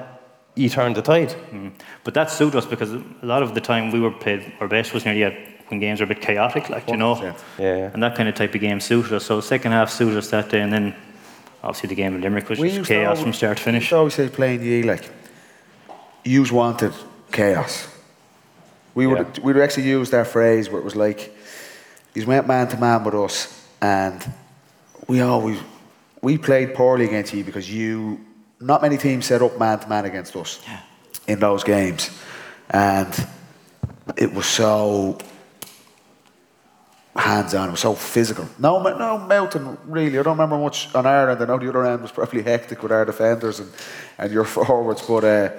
he turned the tide. Mm-hmm.
But that suited us because a lot of the time we were played our best was nearly at when games were a bit chaotic, like you know,
Yeah, yeah.
and that kind of type of game suited us. So second half suited us that day, and then obviously the game in Limerick was
We
just chaos
always-
from start to finish.
used to always say playing ye like, you wanted chaos. We would we would actually use that phrase where it was like, he's went man to man with us, and we always we played poorly against you because you not many teams set up man to man against us in those games, and it was so hands on. It was so physical. No, no mountain really. I don't remember much on end. I know the other end was probably hectic with our defenders and, and your forwards, but uh,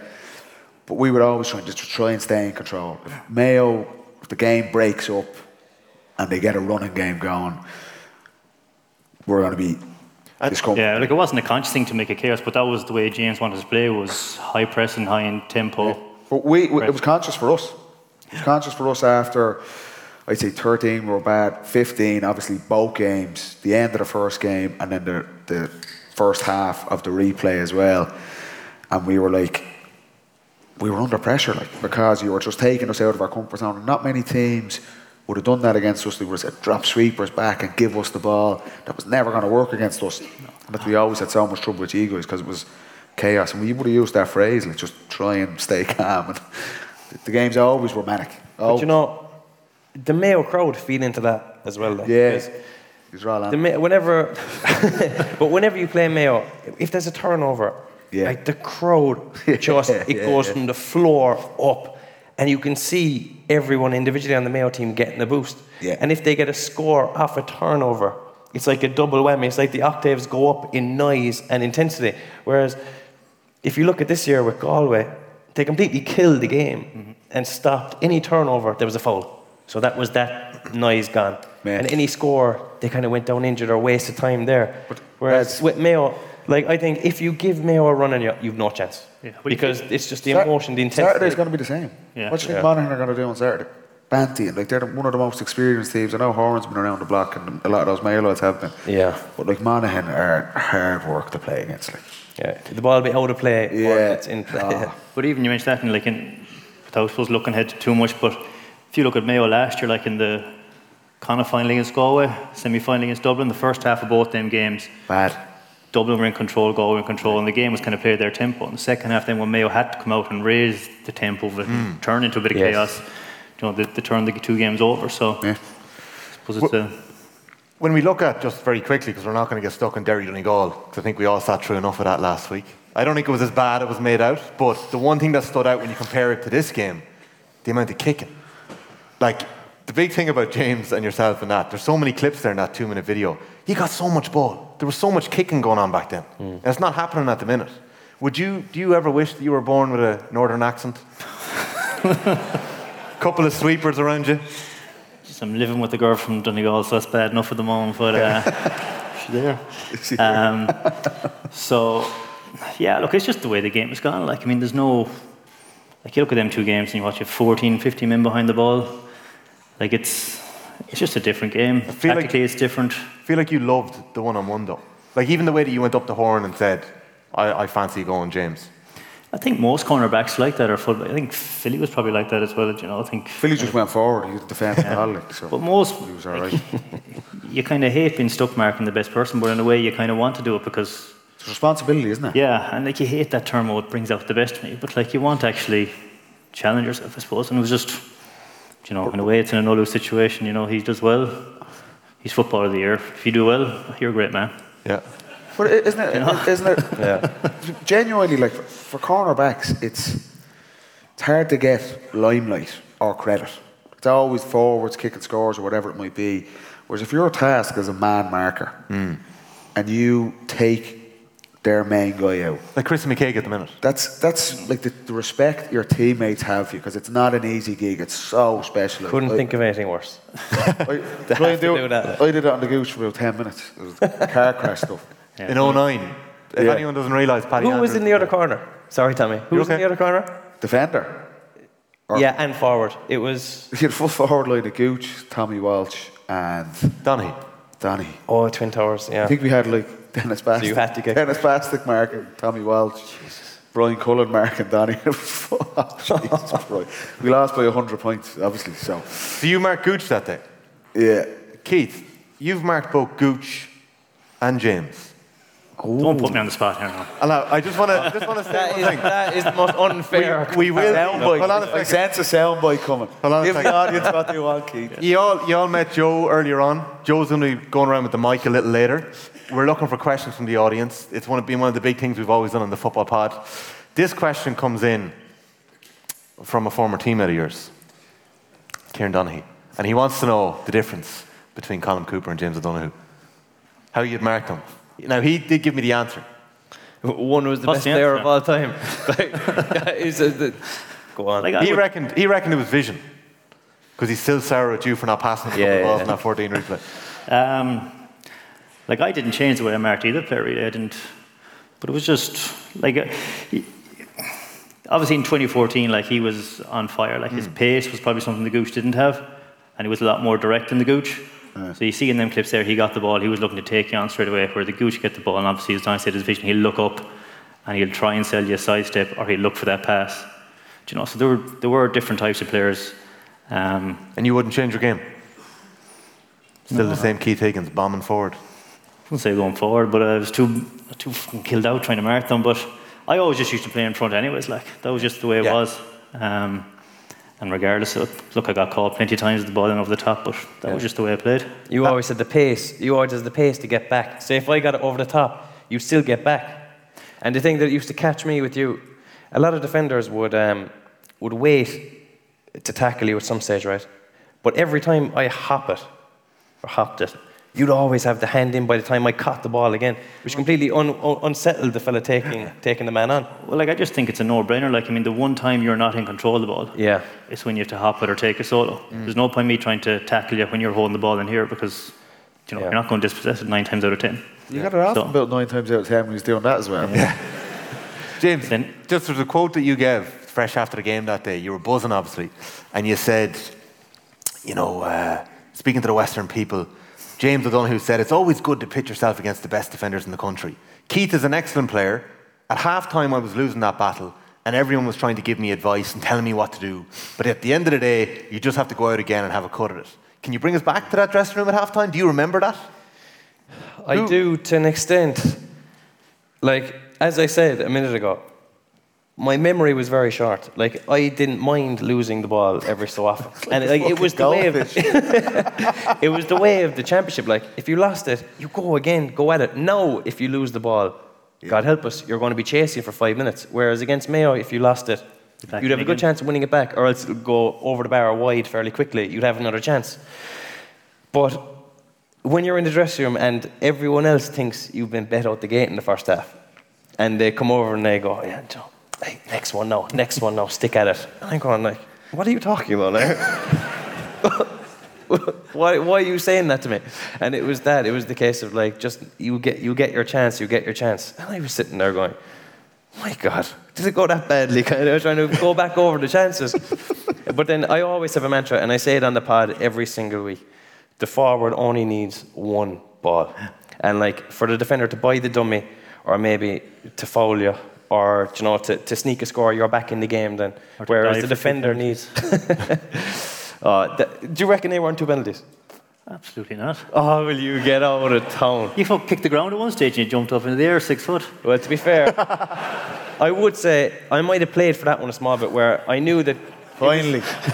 but we were always try to try and stay in control. If Mayo, if the game breaks up and they get a running game going, we're going to be discomfort.
Yeah, like it wasn't a conscious thing to make a chaos, but that was the way James wanted to play was high pressing, high in tempo.
But we, we- it was conscious for us. It was conscious for us after, I'd say 13 were bad, 15, obviously both games, the end of the first game, and then the, the first half of the replay as well. And we were like, we were under pressure, like, because you were just taking us out of our comfort zone. Not many teams would have done that against us. They would have said, drop sweepers back and give us the ball. That was never going to work against us. But we always had so much trouble with egos because it was chaos. And we would have used that phrase, like, just try and stay calm. And the, games always were manic.
But you know, the Mayo crowd feed into that as well. Like,
Yeah. These are
The, whenever, but whenever you play Mayo, if there's a turnover,
Yeah.
like the crowd just it
Yeah,
goes
yeah.
from the floor up, and you can see everyone individually on the Mayo team getting a boost.
Yeah.
And if they get a score off a turnover, it's like a double whammy. It's like the octaves go up in noise and intensity. Whereas if you look at this year with Galway, they completely killed the game mm-hmm. and stopped any turnover. There was a foul, so that was that noise gone.
Man.
And any score, they kind of went down injured or wasted time there. Whereas with Mayo, like I think if you give Mayo a run on you, you've no chance.
Yeah, but
because it's just the
Sat-
emotion, the intensity.
Saturday's going to be the same.
Yeah.
What do you think
Yeah.
Monaghan are going to do on Saturday? Banty, and like they're the- one of the most experienced teams. I know Horan's been around the block, and a lot of those Mayo lads have been.
Yeah.
But like Monaghan are hard work to play against. Like,
Yeah, the ball be out of play or
Yeah.
it's in play.
Ah.
But even you mentioned that, and like in, without suppose looking ahead too much, but if you look at Mayo last year, like in the Connacht final against Galway, semi final against Dublin, the first half of both them games,
bad.
Dublin were in control, Galway were in control, and the game was kind of played their tempo. In the second half, then when Mayo had to come out and raise the tempo of it, and turn into a bit of
Yes.
chaos, you know, they, they turned the two games over. So,
Yeah.
I suppose it's a.
When we look at just very quickly, because we're not going to get stuck in Derry Donegal, because I think we all sat through enough of that last week. I don't think it was as bad as it was made out, but the one thing that stood out when you compare it to this game, the amount of kicking. Like, the big thing about James and yourself and that, there's so many clips there in that two minute video. You got so much ball. There was so much kicking going on back then. And it's not happening at the minute. Would you, do you ever wish that you were born with a northern accent? A Couple of sweepers around you?
Just, I'm living with a girl from Donegal, so that's bad enough at the moment, but uh, she's there. Um, so, yeah, look, it's just the way the game has gone. Like, I mean, there's no. Like, you look at them two games and you watch it 14, 15 men behind the ball. Like, it's it's just a different game.
I feel like-
it's different.
I feel like you loved the one on one though. Like even the way that you went up the horn and said, I, I fancy going James.
I think most cornerbacks like that, are full. I think Philly was probably like that as well. You know, I think.
Philly just went forward. He was defending the ball, like, so
But most,
he was all right.
you kind of hate being stuck marking the best person, but in a way, you kind of want to do it because
It's a responsibility, isn't it?
Yeah, and like you hate that term, oh, it brings out the best in me, but like you want to actually challenge yourself, I suppose. And it was just, you know, in a way, it's in a no situation. You know, he does well, he's footballer of the year. If you do well, you're a great man.
Yeah.
But isn't it? Isn't it?
Yeah.
Genuinely, like for cornerbacks, it's it's hard to get limelight or credit. It's always forwards, kicking scores, or whatever it might be. Whereas if you're tasked as a man marker hmm. and you take their main guy out,
Like Chris McKaigue at the minute.
that's that's like the, the respect your teammates have for you because it's not an easy gig. It's so special.
Couldn't
I-
think of anything worse.
I,
They to
do-
do that.
I did it on the gooch for about ten minutes. It was car crash stuff.
In 09. If
Yeah.
anyone doesn't realise, Paddy
Who was in the other corner? Sorry, Tommy. Who
You
was in the other corner?
Defender. Or-
Yeah, and forward. It was
You had full forward line of Gooch, Tommy Walsh, and
Donny.
Donny.
oh Twin Towers. Yeah.
I think we had like Denis Bastick.
you had to get-
Denis Bastick Mark and Tommy Walsh, Brian Cullen Mark and Donny. oh, Jesus Christ. We lost by 100 points, obviously. So,
Do you mark Gooch that day?
yeah.
Keith, you've marked both Gooch and James.
Don't put me on the spot here now.
And I, I just want to just want to say
That
one
is,
thing.
that is the most unfair.
We, we will.
Soundbite.
Hold on a
I
second.
sense a soundbite coming.
Hold on a
Give the audience what they want, Keith.
You all, you all met Joe earlier on. Joe's going to be going around with the mic a little later. We're looking for questions from the audience. It's one of, been one of the big things we've always done on the football pod. This question comes in from a former teammate of yours, Kieran Donaghy. And he wants to know the difference between Colm Cooper and James O'Donoghue. How you'd mark them. Now, he did give me the answer.
One was the
What's
best
the
player of all time. Like, that is a- the- go on.
Like,
He
would-
reckoned, he reckoned it was vision. Because he's still sour at you for not passing the
Yeah,
yeah, balls
yeah.
in that 14 replay.
Um, like I didn't change the way I marked either player really. I didn't, but it was just like uh, he- obviously in 2014, like he was on fire. Like his pace was probably something the Gooch didn't have, and he was a lot more direct than the Gooch. So you see in them clips there, he got the ball, he was looking to take you on straight away. Where the Gooch get the ball, and obviously as Don said, his vision, he'll look up and he'll try and sell you a sidestep, or he'll look for that pass. Do you know? So there were there were different types of players. Um,
And you wouldn't change your game? Still the same Keith Higgins, bombing forward.
Wouldn't say going forward, but I was too too fucking killed out trying to mark them. But I always just used to play in front, anyways. Like that was just the way it
Yeah.
was. Um, and regardless, of, look, I got caught plenty of times with the ball in over the top, but that was just the way I played.
You always had the pace. You always had the pace to get back. So if I got it over the top, you still get back. And the thing that used to catch me with you, a lot of defenders would um, would wait to tackle you at some stage, right? But every time I hop it or hopped it, you'd always have the hand in by the time I caught the ball again, which completely un- un- unsettled the fella taking taking the man on.
Well, like I just think it's a no-brainer. Like I mean, the one time you're not in control of the ball,
Yeah.
it's when you have to hop it or take a solo. There's no point me trying to tackle you when you're holding the ball in here because you know
Yeah.
you're not going to dispossess it nine times out of ten.
You got it off
So-
about nine times out of ten when he's doing that as well. Yeah.
James,
Then-
just there's a quote that you gave fresh after the game that day. You were buzzing, obviously, and you said, you know, uh, speaking to the Western people, James O'Donoghue said, it's always good to pitch yourself against the best defenders in the country. Keith is an excellent player. At half time, I was losing that battle, and everyone was trying to give me advice and telling me what to do. But at the end of the day, you just have to go out again and have a cut at it. Can you bring us back to that dressing room at half time? Do you remember that?
I
Who-
do to an extent. Like, as I said a minute ago, my memory was very short. Like, I didn't mind losing the ball every so often. and like, it was the way of it was the way of the championship. Like, if you lost it, you go again, go at it. Now, if you lose the ball, God help us, you're going to be chasing for five minutes. Whereas against Mayo, if you lost it,
back
you'd have a good
again.
chance of winning it back, or else it'll go over the bar or wide fairly quickly. You'd have another chance. But when you're in the dressing room and everyone else thinks you've been bet out the gate in the first half, and they come over and they go, "Yeah, Joe, hey, next one now, next one now, stick at it." And I'm going like, "What are you talking about now? why, why are you saying that to me?" And it was that. It was the case of like, just you get you get your chance, you get your chance. And I was sitting there going, "My God, did it go that badly?" Kind of trying to go back over the chances. but then I always have a mantra, and I say it on the pod every single week the forward only needs one ball. And like for the defender to buy the dummy or maybe to foul you or you know to, to sneak a score, you're back in the game then.
Or
Whereas the defender needs. uh, th- do you reckon they weren't two penalties?
Absolutely not.
Oh, will you get out of town?
You fuck kicked the ground at one stage and you jumped up into the air six foot.
Well, to be fair, I would say I might have played for that one a small bit where I knew that
Finally.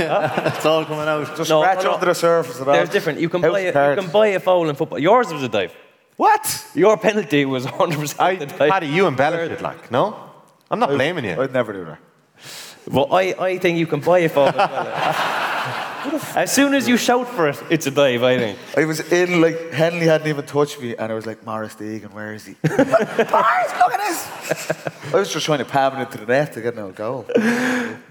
It's all coming out.
Just
No,
scratch
no, no.
under the surface. of that.
there's different. You can
House
buy a,
card.
you can buy a foul in football. Yours was a dive.
What?
Your penalty was 100%
I,
a dive.
Paddy, you embellished it, like, no? I'm not blaming you.
I'd never do that.
Well, I, I think you can buy it for as as soon as you shout for it, it's a dive, I think.
I was in, like, Hennelly hadn't even touched me, and I was like, Maurice Deegan, where is he? Maurice, look at this! I was just trying to palm it into the net to get no goal.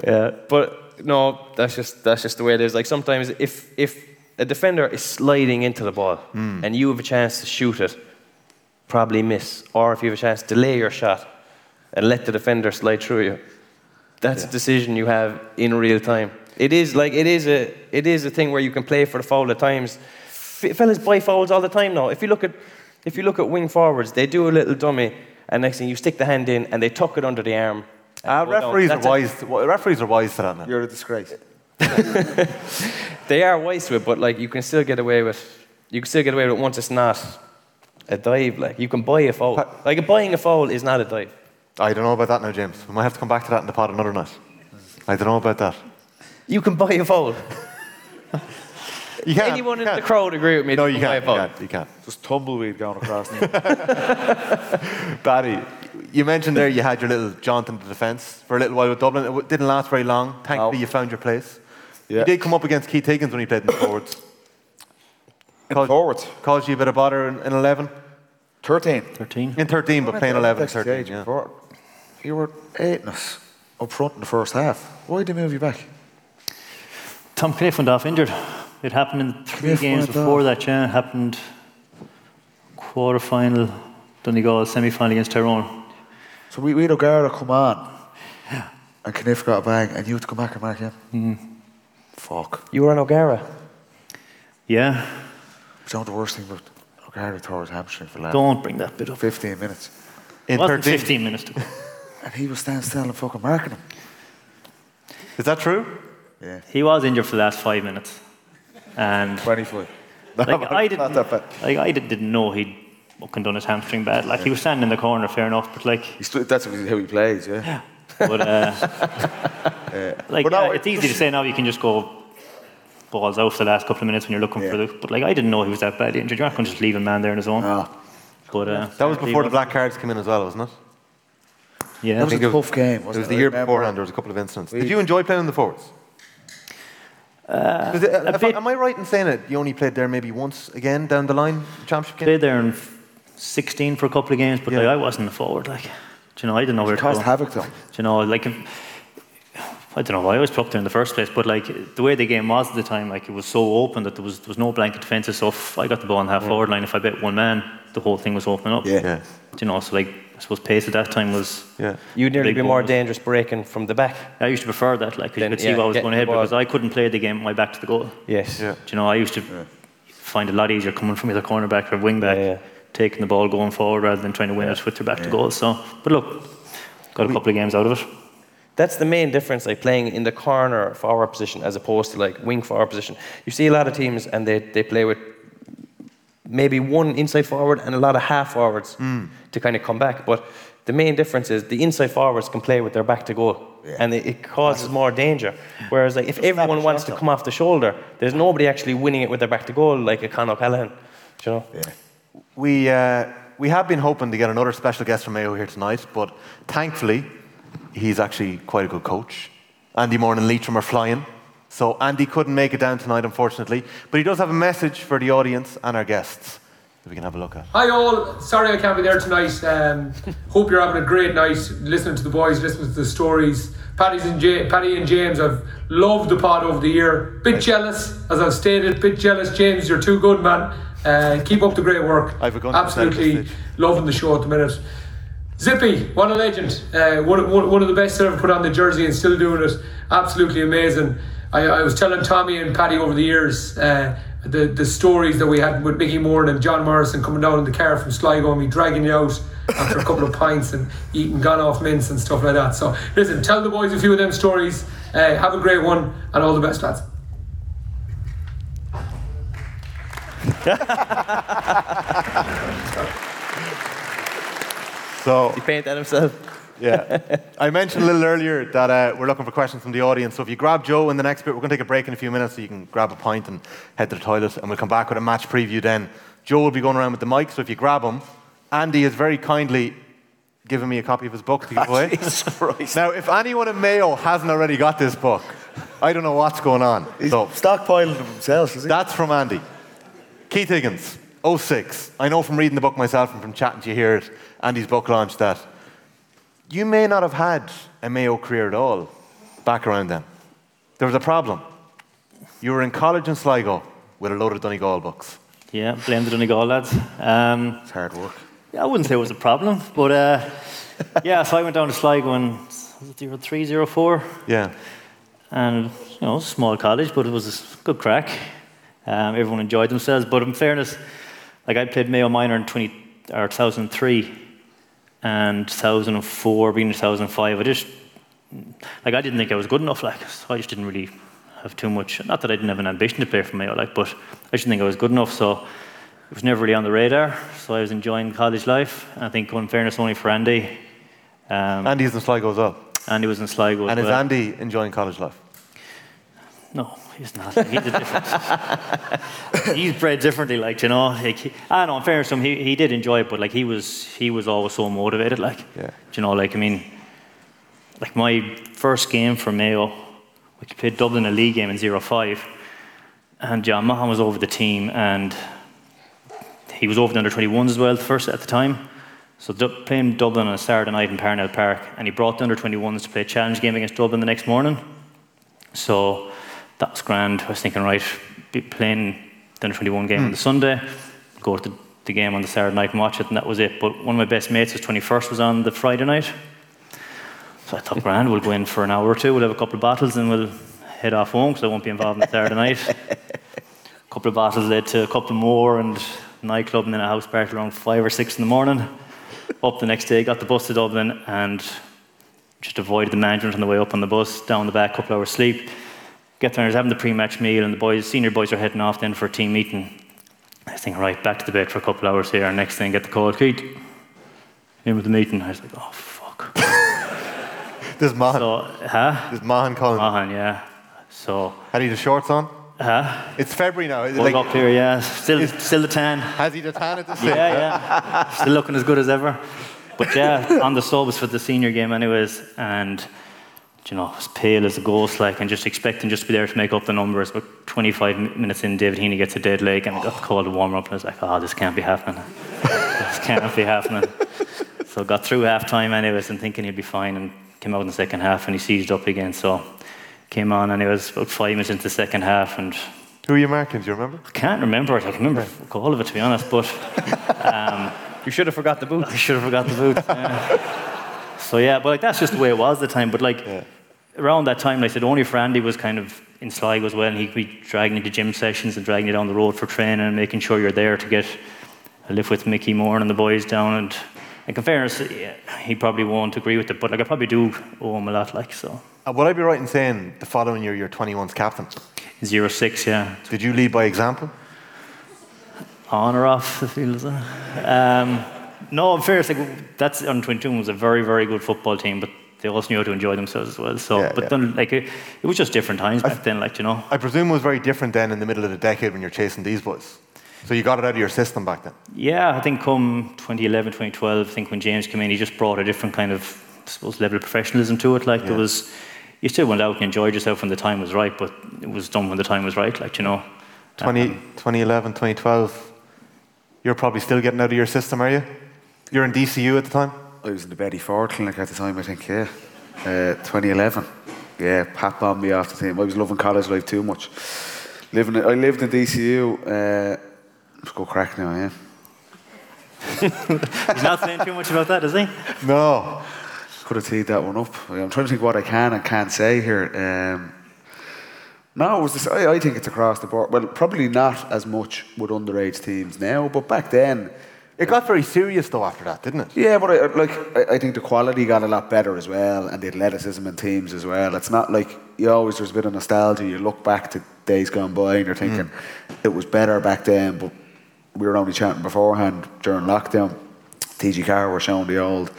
Yeah, but no, that's just that's just the way it is. Like sometimes, if if a defender is sliding into the ball hmm. and you have a chance to shoot it, probably miss, or if you have a chance to delay your shot and let the defender slide through you, that's a decision you have in real time. It is like it is a it is a thing where you can play for the foul at times. F- fellas buy fouls all the time now. If you look at if you look at wing forwards, they do a little dummy, and next thing you stick the hand in and they tuck it under the arm. and
Uh, referees, are wise, w- referees are wise to that now.
You're a disgrace.
They are wise to it, but like you can still get away with you can still get away with it once it's not a dive. Like you can buy a foul. Like buying a foul is not a dive.
I don't know about that now, James. We might have to come back to that in the pod another night. I don't know about that.
You can buy a foul.
You can't,
Anyone
you
in the
can't.
crowd agree with me?
No, you
can buy a
can't. You can't. You can't.
Just tumbleweed going across.
Barry, you mentioned there you had your little jaunt into defence for a little while with Dublin. It didn't last very long. Thankfully,
No.
you found your place.
Yeah.
You did come up against Keith Higgins when he played in the forwards. Caused,
Forwards.
caused you a bit of bother in, in 11?
13.
13.
In 13, but playing 11
Next
13. Yeah.
before. You were eighting us up front in the first half. Why did they move you back?
Tom Cunniffe went off injured. It happened in three
Cunniffe
games before
off.
that, yeah. It happened quarter final, Donegal, semi final against Tyrone.
So we, we had O'Gara come on, Yeah. and Cunniffe got a bang, and you had to come back and mark him.
Mm.
Fuck.
You were on O'Gara.
Yeah,
It's not the worst thing, but O'Gara tore his hamstring for last
don't bring that bit up.
15 minutes.
It
In
wasn't
13.
15 minutes to go.
And he was standing still and fucking marking him.
Is that true?
Yeah.
He was injured for the last five minutes. And
25.
like, I didn't,
Not that bad.
like, I didn't didn't know he'd fucking done his hamstring bad. Like, he was standing in the corner, fair enough, but like,
He's, that's how he plays, yeah.
but, uh, like,
But no,
yeah,
it-
it's easy to say now you can just go balls out for the last couple of minutes when you're looking
Yeah.
for the, but like, I didn't know he was that badly injured. You're not going to just leave a man there on his own.
Ah.
But, uh,
That was
he
before the black cards came in as well, wasn't it?
Yeah,
That was
think
a
it was-
tough game,
It
wasn't
was
it?
the
I
year
remember.
beforehand. There was a couple of incidents. Did you enjoy playing in the forwards? Uh, if I, am I right in saying it? You only played there maybe once again down the line, the championship game.
played there in 16 for a couple of games, but
Yeah.
like, I wasn't a forward. Like, do you know, I didn't know where to
Caused
go.
havoc, though.
Do you know, like, I don't know why I was put up there in the first place, but like the way the game was at the time, like it was so open that there was there was no blanket defences. So if I got the ball on the half forward line, if I bet one man, the whole thing was opening up.
Yeah.
Yeah,
Do you know, so like I suppose pace at that time was.
yeah.
You'd nearly be more
balls.
dangerous breaking from the back.
I used to prefer that, like 'cause you
Then,
could see
yeah,
what was going ahead
ball.
because I couldn't play the game with my back to the goal.
Yes.
Yeah.
Do you know, I used to find it a lot easier coming from either cornerback or wing back,
Yeah, yeah.
taking the ball going forward rather than trying to win it with your back to goal. So, but look, got a couple of games out of it.
That's the main difference, like playing in the corner forward position as opposed to like wing forward position. You see a lot of teams and they, they play with maybe one inside forward and a lot of half forwards hmm. To kind of come back. But the main difference is the inside forwards can play with their back to goal. And it, it causes more danger. Whereas like if everyone wants to come off the shoulder, there's nobody actually winning it with their back to goal like a Con O'Callaghan. Do you know? Yeah.
We, uh, we have been hoping to get another special guest from Mayo here tonight, but thankfully, he's actually quite a good coach. Andy Moran and Leitrim are flying, so Andy couldn't make it down tonight, unfortunately. But he does have a message for the audience and our guests that we can have a look at.
Hi all, sorry I can't be there tonight. Um, hope you're having a great night listening to the boys, listening to the stories. Paddy's and Ja- Paddy and James, I've loved the pod over the year. Bit jealous, as I've stated, bit jealous. James, you're too good, man. Uh, keep up the great work.
I've
Absolutely loving the show at the minute. Zippy, what a legend. Uh, one, one, one of the best that ever put on the jersey and still doing it. Absolutely amazing. I, I was telling Tommy and Paddy over the years uh, the, the stories that we had with Mickey Moore and John Morrison coming down in the car from Sligo and me dragging you out after a couple of pints and eating gone off mints and stuff like that. So listen, tell the boys a few of them stories. Uh, have a great one and all the best, lads.
So,
He painted himself.
Yeah. I mentioned a little earlier that uh, we're looking for questions from the audience. So if you grab Joe in the next bit, we're going to take a break in a few minutes so you can grab a pint and head to the toilet, and we'll come back with a match preview then. Joe will be going around with the mic, so if you grab him, Andy has very kindly given me a copy of his book to give away. Now, if anyone in Mayo hasn't already got this book, I don't know what's going on.
He's
So
stockpiling them himself, is he?
that's from Andy. Keith Higgins, 06. I know from reading the book myself and from chatting to you here at Andy's book launch that you may not have had a Mayo career at all back around then. There was a problem. You were in college in Sligo with a load of Donegal books.
Yeah, blame the Donegal lads. Um,
It's hard work.
yeah, I wouldn't say it was a problem, but uh, yeah, so I went down to Sligo in was 304?
Yeah.
and you know, it was a small college, but it was a good crack. Um, everyone enjoyed themselves, but in fairness, like I played Mayo Minor in 20 or 2003 and 2004, being 2005. I just like I didn't think I was good enough. Like so I just didn't really have too much. Not that I didn't have an ambition to play for Mayo, like, but I just didn't think I was good enough. So it was never really on the radar. So I was enjoying college life. I think, in fairness, only for Andy. Um,
Andy's in Sligo as well.
Andy was in Sligo. as
And is
well.
Andy enjoying college life?
No, he's not. He's a different. he's bred differently, like you know. Like, he, I don't know. In fairness to him, he, he did enjoy it, but like he was, he was always so motivated. Like,
Yeah.
you know, like I mean, like my first game for Mayo, we played Dublin a league game in 05 and John Maughan was over the team, and he was over the under 21s as well, first at the time. So du- playing Dublin on a Saturday night in Parnell Park, and he brought the under 21s to play a challenge game against Dublin the next morning. So that was grand. I was thinking, right, be playing the under 21 game on the hmm. Sunday, go to the, the game on the Saturday night and watch it, and that was it. But one of my best mates, his 21st, was on the Friday night. So I thought, grand, we'll go in for an hour or two, we'll have a couple of bottles, and we'll head off home because I won't be involved in the Saturday night. A couple of bottles led to a couple more, and nightclub, and then a house party around five or six in the morning. Up the next day, got the bus to Dublin, and just avoided the management on the way up on the bus, down the back, couple of hours sleep. Get there, was having the pre-match meal, and the boys, senior boys, are heading off then for a team meeting. I think, right, back to the bed for a couple of hours here, and next thing, get the call, Keith, in with the meeting. I was like, oh, fuck.
This Maughan.
So, huh?
This Maughan calling.
Maughan, yeah. So,
Had he the shorts on?
huh?
It's February now. Is it
Woke
like,
up here, yeah. Still, still the tan.
has he the tan at this stage?
Yeah, yeah. Still looking as good as ever. But yeah, on the subs for the senior game, anyways, and you know, as pale as a ghost, like, and just expecting just to be there to make up the numbers. But 25 minutes in, David Heaney gets a dead leg, and I got called call to warm up, and I was like, oh, this can't be happening. this can't be happening. So got through half time, anyways, and thinking he'd be fine, and came out in the second half, and he seized up again. So came on, and it was about five minutes into the second half, and
Who are you marking? Do you remember?
I can't remember it. I can remember all of it, to be honest, but. Um,
You should have forgot the boot.
I should have forgot the boot. yeah. so yeah, but like that's just the way it was at the time. But like around that time, like I said, only for Andy was kind of in Sligo as well, and he'd be dragging you to gym sessions and dragging you down the road for training and making sure you're there to get a lift with Mickey Moore and the boys down. And like in fairness, yeah, he probably won't agree with it, but like I probably do owe him a lot. Like so,
Uh, would I be right in saying the following year you're 21's captain?
zero six, yeah,
Did you lead by example?
on or off the field. Um, no, in fairness, like, that's under 22 was a very, very good football team, but they also knew how to enjoy themselves as well. So,
Yeah,
but
yeah.
then, like, it, it was just different times back then, like, you know.
I presume it was very different then in the middle of the decade when you're chasing these boys. So you got it out of your system back then.
Yeah, I think come 2011, 2012, I think when James came in, he just brought a different kind of, I suppose, level of professionalism to it. Like, there was, you still went out and enjoyed yourself when the time was right, but it was done when the time was right, like, you know.
20, um, 2011, 2012. You're probably still getting out of your system, are you? You're in DCU at the time?
I was in the Betty Ford clinic at the time, I think, yeah. Uh, 2011. Yeah, Pat bombed me off the team. I was loving college life too much. Living, I lived in DCU. Uh, let's go crack now, yeah.
He's not saying too much about that, is he?
No.
Could have teed that one up. I'm trying to think what I can and can't say here. Um, no, it was this, I, I think it's across the board. Well, probably not as much with underage teams now, but back then,
It got very serious though after that, didn't it?
Yeah, but I, like I, I think the quality got a lot better as well, and the athleticism in teams as well. It's not like you always there's a bit of nostalgia. You look back to days gone by, and you're thinking hmm. it was better back then. But we were only chatting beforehand during lockdown. TG4 were showing the old,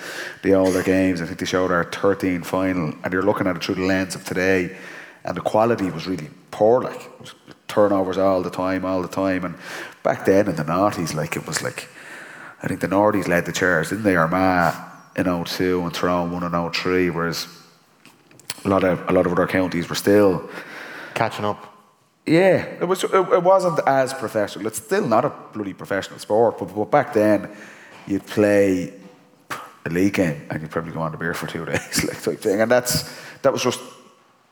the older games. I think they showed our 13 final, and you're looking at it through the lens of today, and the quality was really poor. Like it was turnovers all the time, all the time. And back then in the noughties, like it was like. I think the Nordies led the charge, didn't they? Armagh in 02 and Tyrone won in 03, whereas a lot of a lot of other counties were still
Catching up.
yeah, it was. It, wasn't as professional. It's still not a bloody professional sport, but, but back then, you'd play a league game and you'd probably go on the beer for two days, like type thing. And that's that was just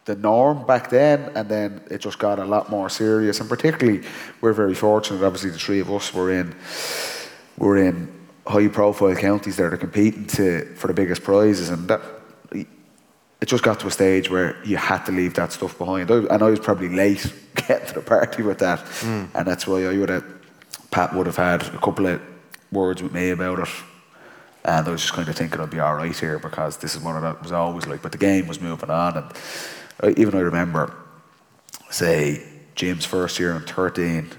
the norm back then. And then it just got a lot more serious. And particularly, we're very fortunate. Obviously, the three of us were in were in high profile counties that are competing to for the biggest prizes, and that it just got to a stage where you had to leave that stuff behind. I, and I was probably late getting to the party with that, hmm. and that's why I would have Pat would have had a couple of words with me about it. And I was just kind of thinking I'd be all right here because this is one of that was always like, but the game was moving on, and I, even I remember, say Jim's first year in thirteen,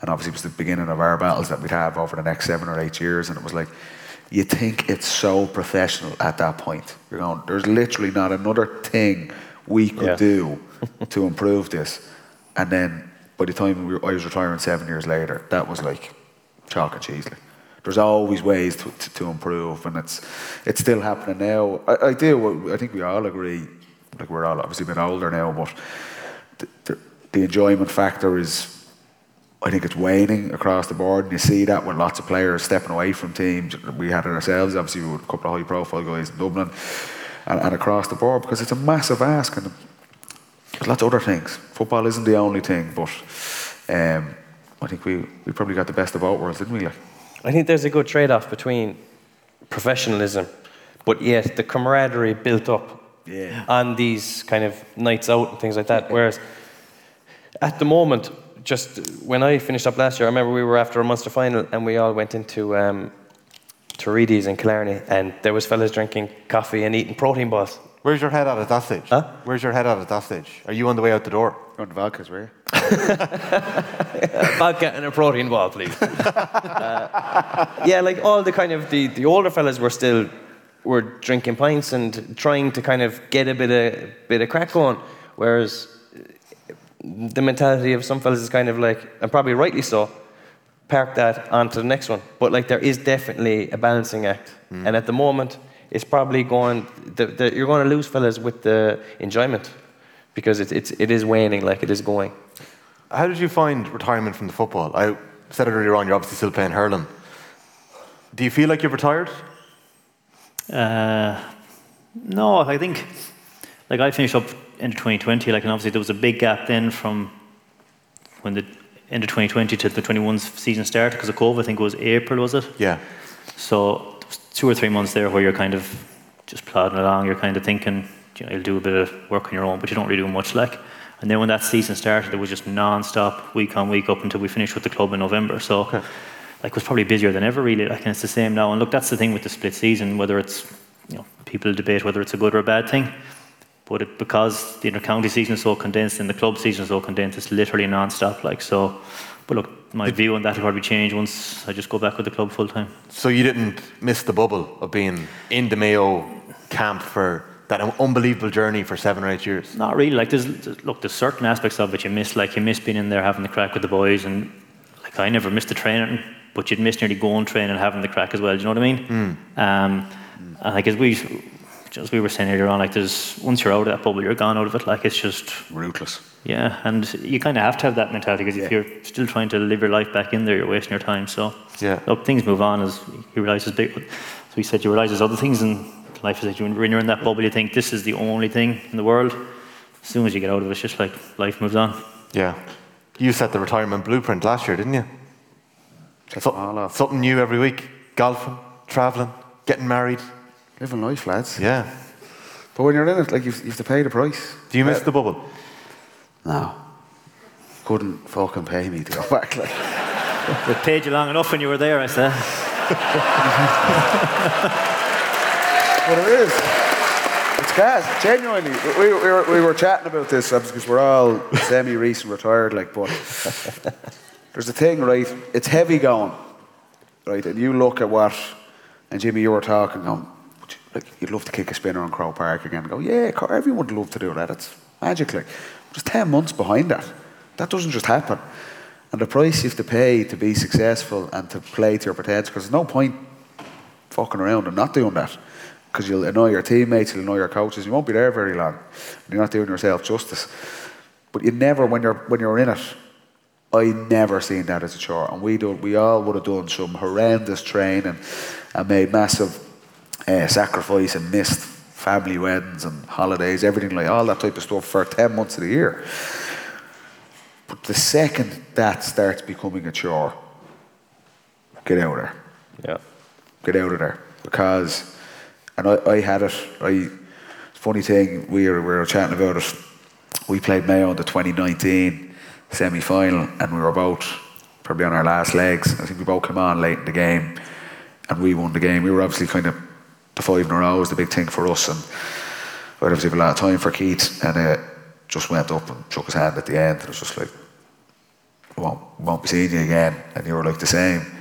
and obviously it was the beginning of our battles that we'd have over the next seven or eight years, and it was like, you think it's so professional at that point. You're going, there's literally not another thing we could
Yeah.
do to improve this, and then by the time we were, I was retiring seven years later, that was like chalk and cheese. Like. There's always ways to, to, to improve, and it's it's still happening now. I, I do. I think we all agree. Like we're all obviously a bit older now, but the, the, the enjoyment factor is I think it's waning across the board, and you see that with lots of players stepping away from teams. We had it ourselves, obviously, with a couple of high-profile guys in Dublin, and, and across the board because it's a massive ask. And there's lots of other things. Football isn't the only thing, but um, I think we, we probably got the best of both worlds, didn't we? Like,
I think there's a good trade off between professionalism, but yet the camaraderie built up
Yeah.
on these kind of nights out and things like that. Whereas at the moment, just when I finished up last year, I remember we were after a Munster final and we all went into um, to Reidy's in Killarney and there was fellas drinking coffee and eating protein bars.
Where's your head at at that stage?
Huh?
Where's your head at at that stage? Are you on the way out the door?
on the vodkas, were you?
vodka and a protein ball, please. Uh, yeah, like all the kind of the, the older fellas were still were drinking pints and trying to kind of get a bit of bit of crack going, whereas the mentality of some fellas is kind of like, and probably rightly so, park that onto the next one. But like there is definitely a balancing act, and at the moment, it's probably going. The, the, you're going to lose fellas with the enjoyment because it's it's it is waning like it is going.
How did you find retirement from the football? I said it earlier on, you're obviously still playing hurling. Do you feel like you've retired?
Uh, no, I think like I finished up into 2020, like and obviously there was a big gap then from when the end of 2020 to the 21 season started because of COVID. I think it was April, was it?
Yeah.
So two or three months there where you're kind of just plodding along. You're kind of thinking, you know, you'll do a bit of work on your own, but you don't really do much. Like, and then when that season started, it was just non-stop, week on week, up until we finished with the club in November. So, like, it was probably busier than ever, really. Like, and it's the same now. And look, that's the thing with the split season. Whether it's, you know, people debate whether it's a good or a bad thing. But it, because the inter-county season is so condensed and the club season is so condensed, it's literally non-stop. Like so, but look, my view on that will probably change once I just go back with the club full time.
So you didn't miss the bubble of being in the Mayo camp for that unbelievable journey for seven or eight years?
Not really. Like there's look, there's certain aspects of it you miss. Like you miss being in there having the crack with the boys, and like I never missed the training, but you'd miss nearly going training and having the crack as well. Do you know what I mean? Um, and like as we as we were saying earlier on, like there's once you're out of that bubble, you're gone out of it. Like it's just
Ruthless.
yeah, and you kind of have to have that mentality because if you're still trying to live your life back in there, you're wasting your time. So
Yeah.
look, things move on as you realise there's big. So we said you realise there's other things in life. Is that you- when you're in that bubble, you think this is the only thing in the world. As soon as you get out of it, it's just like life moves on.
Yeah. You set the retirement blueprint last year, didn't you? So-
all off.
something new every week. Golfing, travelling, getting married.
Living life, lads.
Yeah.
But when you're in it, like you've, you have to pay the price.
Do you miss uh, the bubble?
No. Couldn't fucking pay me to go back. Like.
They paid you long enough when you were there, I said.
What it is. It's gas, genuinely. We, we, were, we were chatting about this obviously, because we're all semi recent retired, like, but there's a thing, right? It's heavy going, right? And you look at what, and Jimmy, you were talking, going, "Would you- like, you'd love to kick a spinner on Croke Park again. And go, yeah, everyone would love to do that. It's magic, like. Just 10 months behind that. That doesn't just happen. And the price you have to pay to be successful and to play to your potential, because there's no point fucking around and not doing that. Because you'll annoy your teammates, you'll annoy your coaches, you won't be there very long. You're not doing yourself justice. But you never, when you're when you're in it, I never seen that as a chore. And we do, we all would have done some horrendous training and made massive uh, sacrifice and missed family weddings and holidays, everything like all that type of stuff for ten months of the year. But the second that starts becoming a chore, get out of there.
Yeah.
get out of there. Because and I, I had it I funny thing we were, we were chatting about it. We played Mayo in the 2019 semi-final and we were about probably on our last legs. I think we both came on late in the game and we won the game. We were obviously kind of the five in a row was the big thing for us and I'd obviously have a lot of time for Keith and uh, just went up and shook his hand at the end And it was just like won't, won't be seeing you again and you were like the same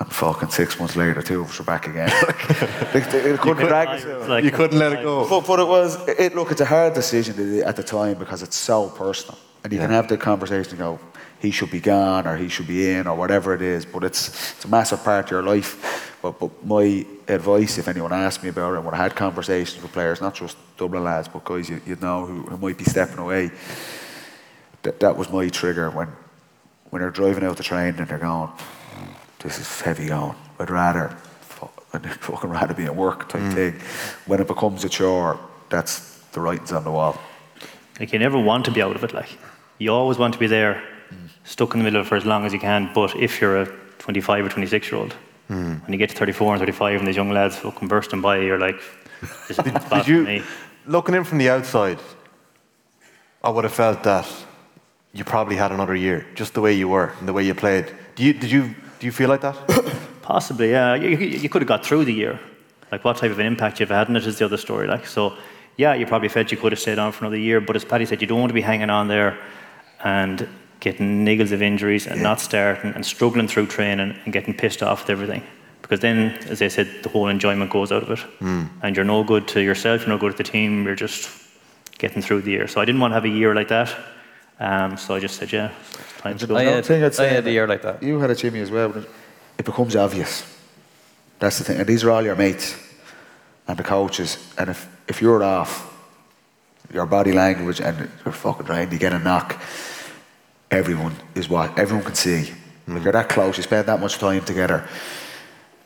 and fucking six months later, two of us are back again. like, they, they couldn't drag us.
Like,
You couldn't let it go.
But, but it was, it, look, it's a hard decision at the time because it's so personal. And you can have the conversation and go, he should be gone or he should be in or whatever it is, but it's, it's a massive part of your life. But, but my advice, if anyone asked me about it, and when I had conversations with players, not just Dublin lads, but guys you, you know who, who might be stepping away, that, that was my trigger when, when they're driving out the train and they're going, this is heavy going. I'd rather, I'd fucking rather be at work type mm. thing. When it becomes a chore, that's the writing's on the wall.
Like you never want to be out of it. Like you always want to be there, mm. stuck in the middle of it for as long as you can. But if you're a 25 or 26 year old, Hmm. when you get to 34 and 35, and these young lads fucking bursting by, you're like, this is bad
Did you,
me.
looking in from the outside, I would have felt that you probably had another year, just the way you were and the way you played. Do you, did you, do you feel like that?
Possibly, yeah. You, you you could have got through the year. Like what type of an impact you've had in it is the other story. Like so, yeah, you probably felt you could have stayed on for another year. But as Paddy said, you don't want to be hanging on there and getting niggles of injuries and not starting and struggling through training and getting pissed off with everything. Because then, as I said, the whole enjoyment goes out of it, and you're no good to yourself. You're no good to the team. You're just getting through the year. So I didn't want to have a year like that. Um, so I just said, yeah, it's time to go.
I
Another
had,
thing I'd
I
say
had a year like that.
You had a Jimmy as well. But it, it becomes obvious. That's the thing. And these are all your mates and the coaches. And if, if you're off, your body language and you're fucking trying to get a knock, everyone is what everyone can see. When you're that close, you spend that much time together.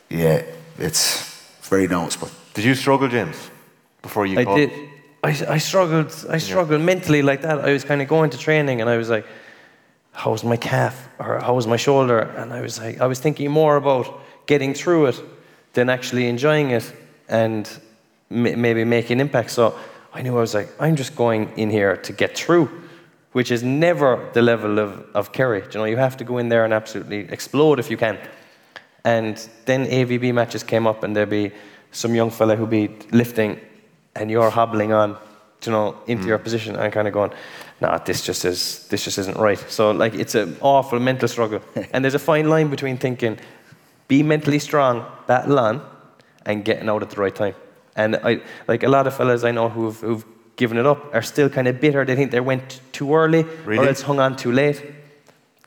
Yeah, it's very noticeable.
Did you struggle, James, before you
I
called?
did. I, I struggled. I struggled mentally like that. I was kind of going to training, and I was like, "How's my calf?" or "How's my shoulder?" And I was like, I was thinking more about getting through it than actually enjoying it and m- maybe making impact. So I knew I was like, I'm just going in here to get through, which is never the level of of Kerry. You know, you have to go in there and absolutely explode if you can. And then AVB matches came up, and there'd be some young fella who'd be lifting, and you're hobbling on, you know, into your mm. position, and kind of going, "Nah, this just is, this just isn't right." So like, it's an awful mental struggle, and there's a fine line between thinking, be mentally strong, battle on, and getting out at the right time. And I like a lot of fellas I know who've who've given it up are still kind of bitter. They think they went too early,
Really?
or it's hung on too late.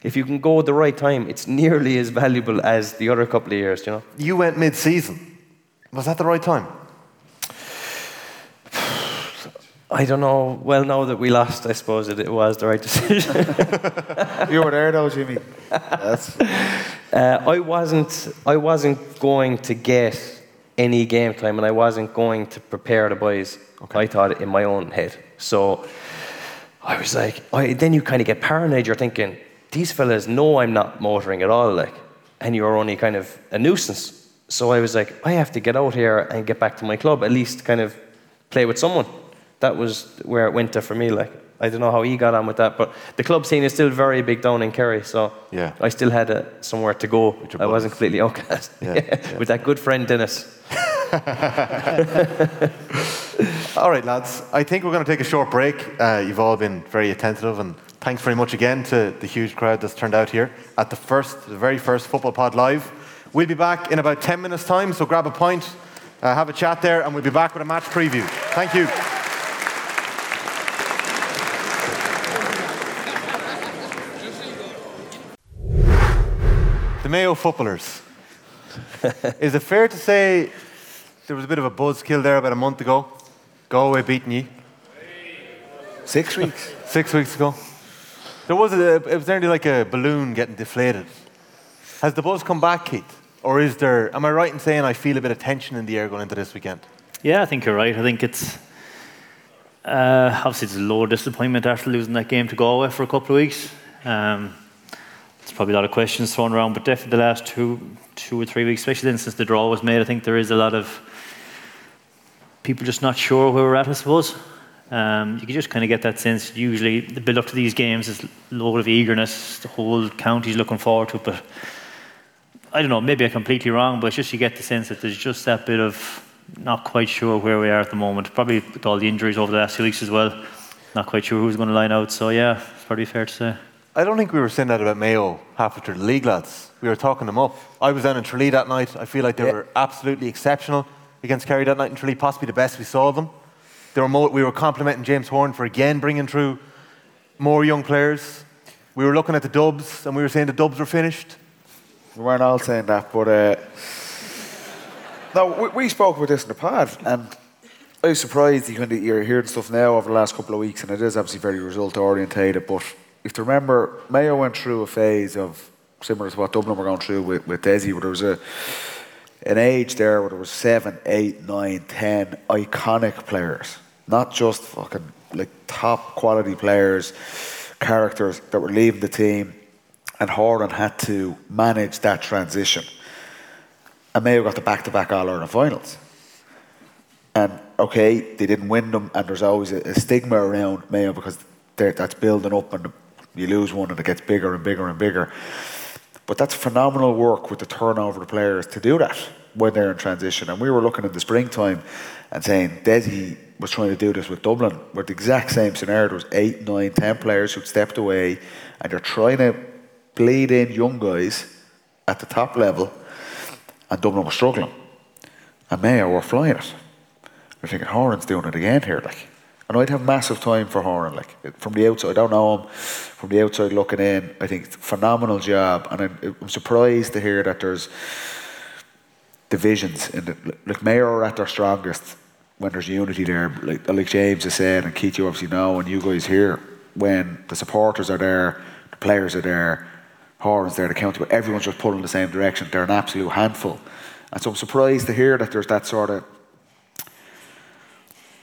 If you can go at the right time, it's nearly as valuable as the other couple of years, you know.
You went mid-season. Was that the right time?
I don't know. Well, now that we lost, I suppose it, it was the right decision.
You were there though, Jimmy. That's
uh, I wasn't. I wasn't going to get any game time, and I wasn't going to prepare the boys. I thought it in my own head. So I was like, I, then you kind of get paranoid. You're thinking, these fellas know I'm not motoring at all, like, and you're only kind of a nuisance. So I was like, I have to get out here and get back to my club, at least kind of play with someone. That was where it went to for me. Like, I don't know how he got on with that, but the club scene is still very big down in Kerry, so
Yeah.
I still had uh, somewhere to go. I wasn't completely outcast.
Yeah, yeah.
with that good friend Dennis.
All right, lads. I think we're going to take a short break. Uh, you've all been very attentive, and thanks very much again to the huge crowd that's turned out here at the first, the very first Football Pod Live. We'll be back in about 10 minutes' time, so grab a pint, uh, have a chat there, and we'll be back with a match preview. Thank you. The Mayo footballers. Is it fair to say there was a bit of a buzzkill there about a month ago? Galway beating ye
six weeks.
six weeks ago. There was a, it was nearly like a balloon getting deflated. Has the buzz come back, Keith? Or is there, am I right in saying I feel a bit of tension in the air going into this weekend?
Yeah, I think you're right. I think it's uh, obviously it's a low disappointment after losing that game to Galway for a couple of weeks. Um, there's probably a lot of questions thrown around, but definitely the last two, two or three weeks, especially then since the draw was made, I think there is a lot of people just not sure where we're at. I suppose um, you can just kind of get that sense. Usually, the build up to these games is a load of eagerness. The whole county's looking forward to it, but I don't know, maybe I'm completely wrong, but it's just you get the sense that there's just that bit of not quite sure where we are at the moment. Probably with all the injuries over the last few weeks as well. Not quite sure who's going to line out. So yeah, it's probably fair to say.
I don't think we were saying that about Mayo halfway through the league, lads. We were talking them up. I was down in Tralee that night. I feel like they
Yeah.
were absolutely exceptional against Kerry that night in Tralee, possibly the best we saw them. They were mo- we were complimenting James Horan for again bringing through more young players. We were looking at the dubs and we were saying the dubs were finished.
We weren't all saying that, but uh, no, we, we spoke about this in the pod, and I was surprised you're hearing stuff now over the last couple of weeks, and it is obviously very result orientated. But if you remember, Mayo went through a phase of similar to what Dublin were going through with, with Desi, where there was a an age there where there was seven, eight, nine, ten iconic players, not just fucking like top quality players, characters that were leaving the team, and Horan had to manage that transition. And Mayo got the back-to-back All Ireland finals. And okay, they didn't win them, and there's always a, a stigma around Mayo because that's building up, and you lose one, and it gets bigger and bigger and bigger. But that's phenomenal work with the turnover of players to do that when they're in transition. And we were looking in the springtime and saying Desi was trying to do this with Dublin, with the exact same scenario. There was eight, nine, ten players who'd stepped away, and you're trying to bleed in young guys at the top level, and Dublin was struggling. And Mayo were flying it. We're thinking Horan's doing it again here, like. And I'd have massive time for Horan, like from the outside. I don't know him. From the outside looking in, I think phenomenal job, and I'm, I'm surprised to hear that there's divisions in like Mayo are at their strongest when there's unity there. Like like James has said, and Keith, you obviously know, and you guys here when the supporters are there, the players are there, Horan's there, the county, but everyone's just pulling in the same direction. They're an absolute handful, and so I'm surprised to hear that there's that sort of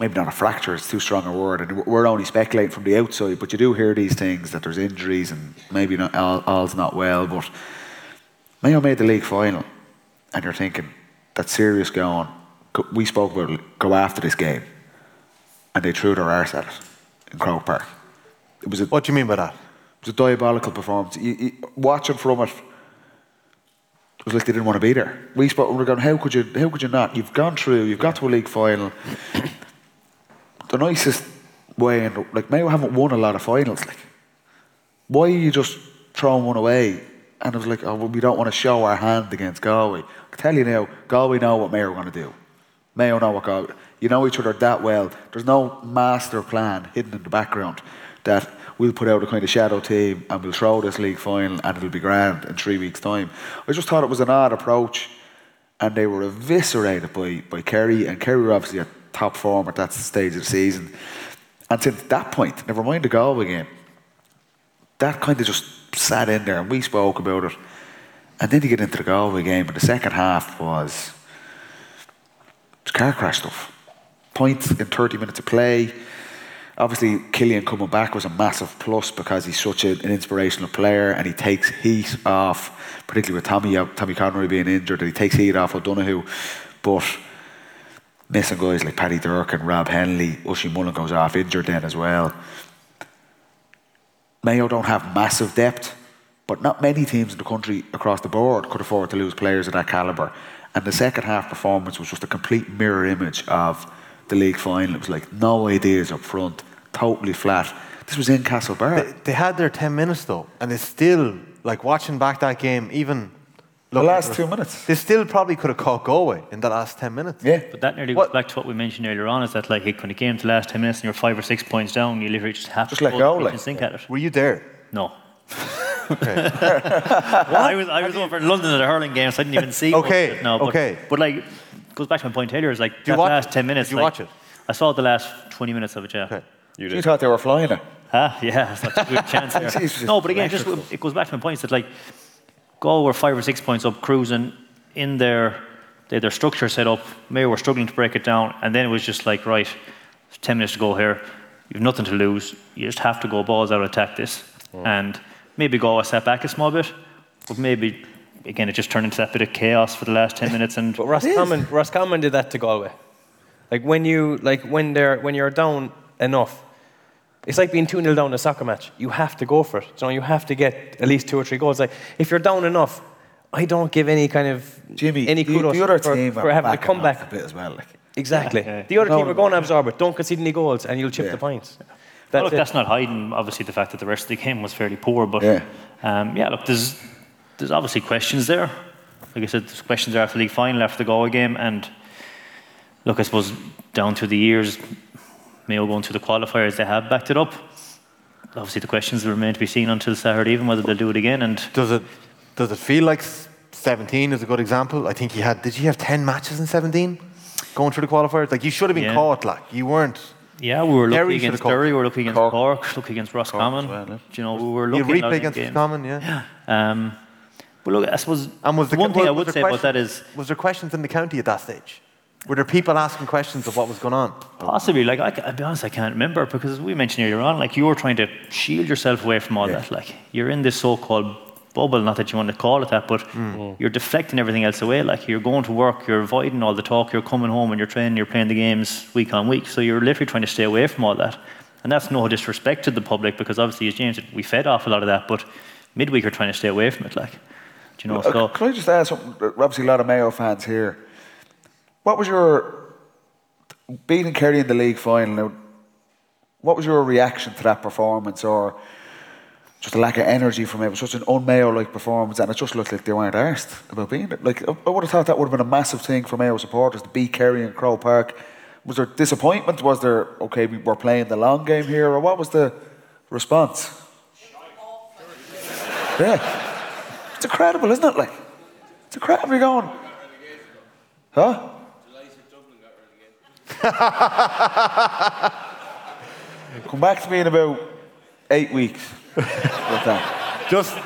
maybe not a fracture, it's too strong a word, and we're only speculating from the outside, but you do hear these things that there's injuries and maybe not all, all's not well, but Mayo made the league final, and you're thinking, that's serious going. We spoke about it, go after this game, and they threw their arse at it in Croke Park. It was a,
What do you mean by that?
it was a diabolical performance. You, you, watching from it, it was like they didn't want to be there. We spoke. We were going, how could you? How could you not? You've gone through. You've got to a league final. The nicest way, the, like Mayo haven't won a lot of finals. Like, why are you just throwing one away? And it was like, oh, well, we don't want to show our hand against Galway. I can tell you now, Galway know what Mayo are going to do. Mayo know what Galway. You know each other that well. There's no master plan hidden in the background that we'll put out a kind of shadow team and we'll throw this league final and it'll be grand in three weeks' time. I just thought it was an odd approach, and they were eviscerated by by Kerry, and Kerry were obviously top form at that stage of the season. And since that point, never mind the Galway game, that kind of just sat in there, and we spoke about it. And then you get into the Galway game, and the second half was car crash stuff. Points in 30 minutes of play. Obviously, Killian coming back was a massive plus because he's such an inspirational player and he takes heat off, particularly with Tommy out, Tommy Conroy being injured, and he takes heat off O'Donoghue. But missing guys like Paddy Durcan, Rob Hennelly, Oisín Mullin goes off injured then as well. Mayo don't have massive depth, but not many teams in the country across the board could afford to lose players of that calibre. And the second half performance was just a complete mirror image of the league final. It was like no ideas up front, totally flat. This was in Castlebar.
They, they had their 10 minutes though, and they still, like watching back that game, even.
The last two minutes.
They still probably could have caught Galway in the last 10 minutes.
Yeah.
But that nearly
What-
goes back to what we mentioned earlier on is that, like, when it came to the last 10 minutes and you're five or six points down, you literally just have
Just
to
let
go
go,
the pitch
like.
and sink at it.
Were you there?
No. okay. I was I was over in London at a hurling game, so I didn't even see.
Okay,
it now, but,
okay.
But like, goes back to my point earlier. Is like
you
that
watch
last
it?
ten minutes.
Did you
like,
watch it?
I saw the last twenty minutes of it. Yeah.
Okay.
You you thought they were flying it.
Ah, yeah, that's a good chance there. No, but again, just it goes back to my points that like, Galway were five or six points up, cruising in their they had their structure set up. Mayo were struggling to break it down, and then it was just like, right, ten minutes to go here. You've nothing to lose. You just have to go balls out, and attack this, mm. and maybe Galway sat back a small bit, but maybe again it just turned into that bit of chaos for the last ten minutes. And
But Roscommon, Roscommon did that to Galway. Like when you like when they're when you're down enough, it's like being two 0 down in a soccer match. You have to go for it. So you have to get at least two or three goals. Like if you're down enough, I don't give any kind of
Jimmy,
any
the,
kudos
the other
for,
team
for
are
having to
backing
come back.
a bit as well. Like.
Exactly.
Yeah.
The other
No,
team are going to absorb it. Don't concede any goals, and you'll chip
Yeah.
the points.
Well,
That's
look,
it.
that's not hiding, obviously, the fact that the rest of the game was fairly poor. But
Yeah.
um, yeah, look, there's there's obviously questions there. Like I said, there's questions there after the league final, after the Galway game, and look, I suppose down through the years, Mayo going through the qualifiers, they have backed it up. Obviously, the questions will remain to be seen until Saturday evening whether they'll do it again. And
Does it does it feel like 17 is a good example? I think he had. Did you have 10 matches in 17 going through the qualifiers? Like you should have been
Yeah.
caught. Like you weren't.
yeah, we were
Derry
lucky
should
against
have caught-
Derry, we were lucky against
Cork.
Cork, lucky against Roscommon.
as well, yeah.
You know, we were
You
lucky. in
replay
of
against
games.
Common, yeah.
Um, but look, I suppose
And was the
one thing
was-
I would
there
say about that is
was there questions in the county at that stage? Were there people asking questions of what was going on?
Possibly, like I, will be honest, I can't remember because as we mentioned earlier on, like you were trying to shield yourself away from all
Yeah.
that. Like you're in this so-called bubble, not that you want to call it that, but
Mm.
you're deflecting everything else away. Like you're going to work, you're avoiding all the talk, you're coming home and you're training, you're playing the games week on week. So you're literally trying to stay away from all that. And that's no disrespect to the public because obviously, as James said, we fed off a lot of that, but midweek you're trying to stay away from it. Like, do you know?
Uh,
So
Can I just ask something? Obviously, a lot of Mayo fans here. What was your beating Kerry in the league final? What was your reaction to that performance, or just a lack of energy from it? It was such an un-Mayo-like performance, and it just looked like they weren't arsed about being it. Like I I would have thought that would have been a massive thing for Mayo supporters to beat Kerry in Croke Park. Was there disappointment? Was there okay? We were playing the long game here, or what was the response? Yeah, it's incredible, isn't it? Like, it's incredible. You're going, huh? Come back to me in about eight weeks.
Just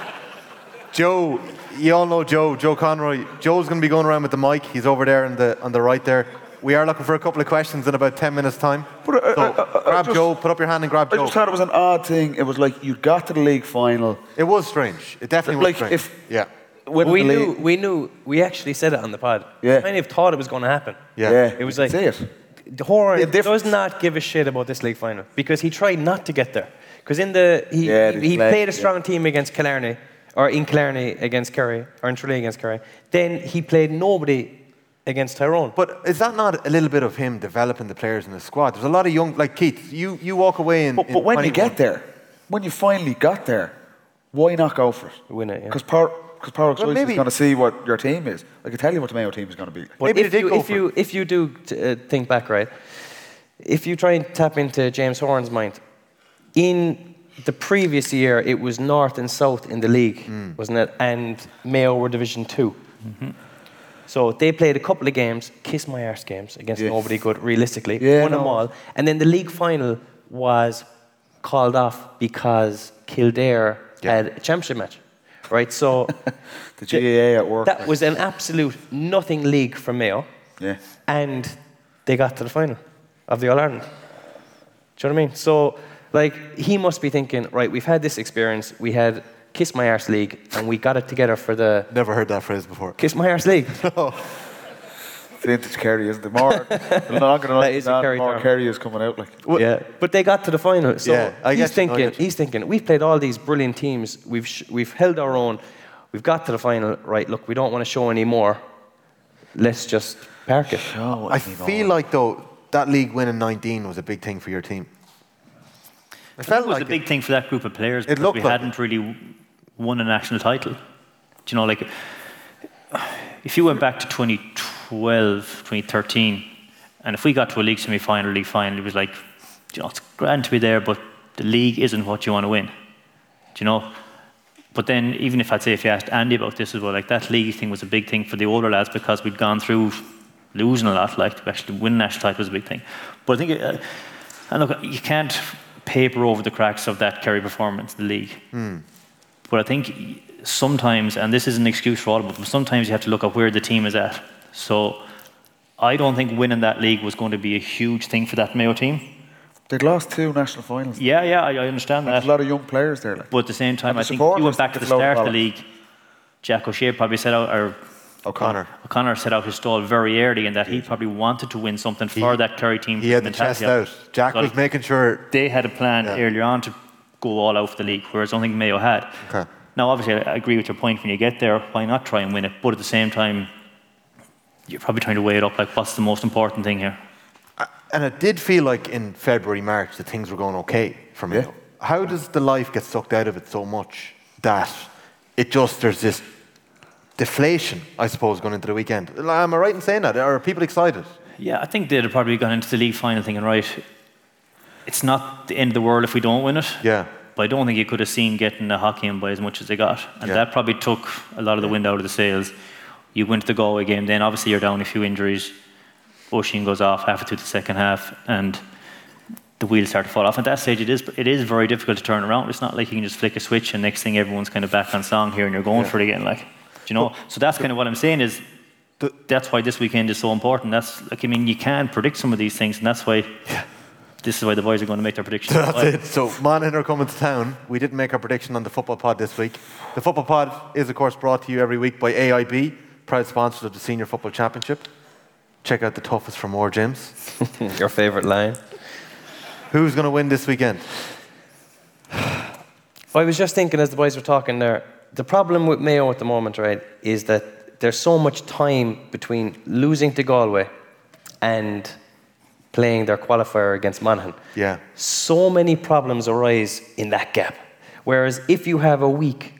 Joe, you all know Joe, Joe Conroy. Joe's going to be going around with the mic. He's over there on the on the right there. We are looking for a couple of questions in about ten minutes' time.
But, uh,
so
uh, uh,
grab
just-
Joe, put up your hand and grab Joe.
I just thought it was an odd thing. It was like you got to the league final.
It was strange. It definitely was strange.
if-
yeah,
we knew,
league-
we knew, we actually said it on the pod.
Yeah.
Kind of thought it was going to happen.
yeah,
Yeah,
It was like,
see it.
The Horan
The
does not give a shit about this league final because he tried not to get there. Because in the he,
Yeah,
he, he
played,
played a
yeah.
strong team against Killarney, or in Killarney against Kerry, or in Tralee against Kerry. Then he played nobody against Tyrone.
But is that not a little bit of him developing the players in the squad? There's a lot of young, like Keith. You you walk away and
But, but when you get there, when you finally got there, why not go for it?
Win it, yeah.
Because Power, because Power
Well,
is
maybe-
going to see what your team is. I can tell you what the Mayo team is going to be.
But
Maybe
if you, if you if you do t- uh, think back, right? If you try and tap into James Horan's mind, in the previous year it was North and South in the league,
Hmm.
wasn't it? And Mayo were Division 2 So they played a couple of games, kiss my arse games against
Yeah.
nobody good, realistically,
Yeah,
won them all, and then the league final was called off because Kildare
Yeah.
had a championship match, right? So.
The GAA at work.
That was an absolute nothing league for Mayo, oh.
yeah.
and they got to the final of the All Ireland. Do you know what I mean? So, like, he must be thinking, right, we've had this experience, we had Kiss My Arse League, and we got it together for the
Never heard that phrase before.
Kiss My Arse League.
Vintage Kerry, isn't it? More, the longer the
That
night
is
is
a Kerry
more
term.
Kerry is coming out. Like,
yeah, but they got to the final. So
Yeah, I
he's
get you, I
thinking,
you.
he's thinking, we've played all these brilliant teams, we've sh- we've held our own, we've got to the final. Right, look, we don't want to show any more. Let's just park it.
oh,
I feel like though that league win in 19 was a big thing for your team. It felt
it was
like
a big thing for that group of players
It
because
looked
we
like
hadn't really won a national title. Do you know, like, if you went back to 2012, 2013, and if we got to a league semi-final, league final, it was like, you know, it's grand to be there, but the league isn't what you want to win. Do you know? But then, even if I'd say if you asked Andy about this as well, like that league thing was a big thing for the older lads because we'd gone through losing a lot. Like to actually win national title was a big thing. But I think, uh, and look, you can't paper over the cracks of that Kerry performance in the league. But I think sometimes, and this is an excuse for all of but sometimes you have to look at where the team is at. So I don't think winning that league was going to be a huge thing for that Mayo team.
they'd lost two national finals.
Yeah, yeah, I, I understand
There's
that.
a lot of young players there. Like.
But at the same time,
And
I think if you went back to the start of the league, Jack O'Shea probably set out, or
O'Connor.
O'Connor set out his stall very early in that he probably wanted to win something for that Kerry team.
He had the
mentality
chest
of
out. Jack
So,
was
like,
making sure.
they had a plan
Yeah.
earlier on to go all out for the league, whereas I don't think Mayo had.
Okay.
Now, obviously, I I agree with your point. When you get there, why not try and win it? But at the same time, you're probably trying to weigh it up. Like, what's the most important thing here?
And it did feel like in February, March that things were going okay for me.
Yeah.
How does the life get sucked out of it so much that it just there's this deflation, I suppose, going into the weekend? Am I right in saying that? Are people excited?
Yeah, I think they'd have probably gone into the league final thinking, right, it's not the end of the world if we don't win it.
Yeah.
But I don't think you could have seen getting the hockey in by as much as they got. And
Yeah.
that probably took a lot of the wind out of the sails. You went to the Galway game, then obviously you're down a few injuries. Oisín goes off halfway through the second half, and the wheels start to fall off. At that stage, it is it is very difficult to turn around. It's not like you can just flick a switch and next thing everyone's kind of back on song here and you're going for it again. Like, do you know? So that's kind of what I'm saying is that's why this weekend is so important. That's like I mean, you can predict some of these things, and that's why. This is why the boys are going to make their predictions.
That's it. So, Monaghan are coming to town. We didn't make our prediction on the Football Pod this week. The Football Pod is, of course, brought to you every week by AIB, proud sponsors of the Senior Football Championship. Check out the toughest for more, James.
Your favourite line?
Who's going to win this weekend?
I was just thinking as the boys were talking there, the problem with Mayo at the moment, right, is that there's so much time between losing to Galway and playing their qualifier against Monaghan.
Yeah.
So many problems arise in that gap. Whereas if you have a week,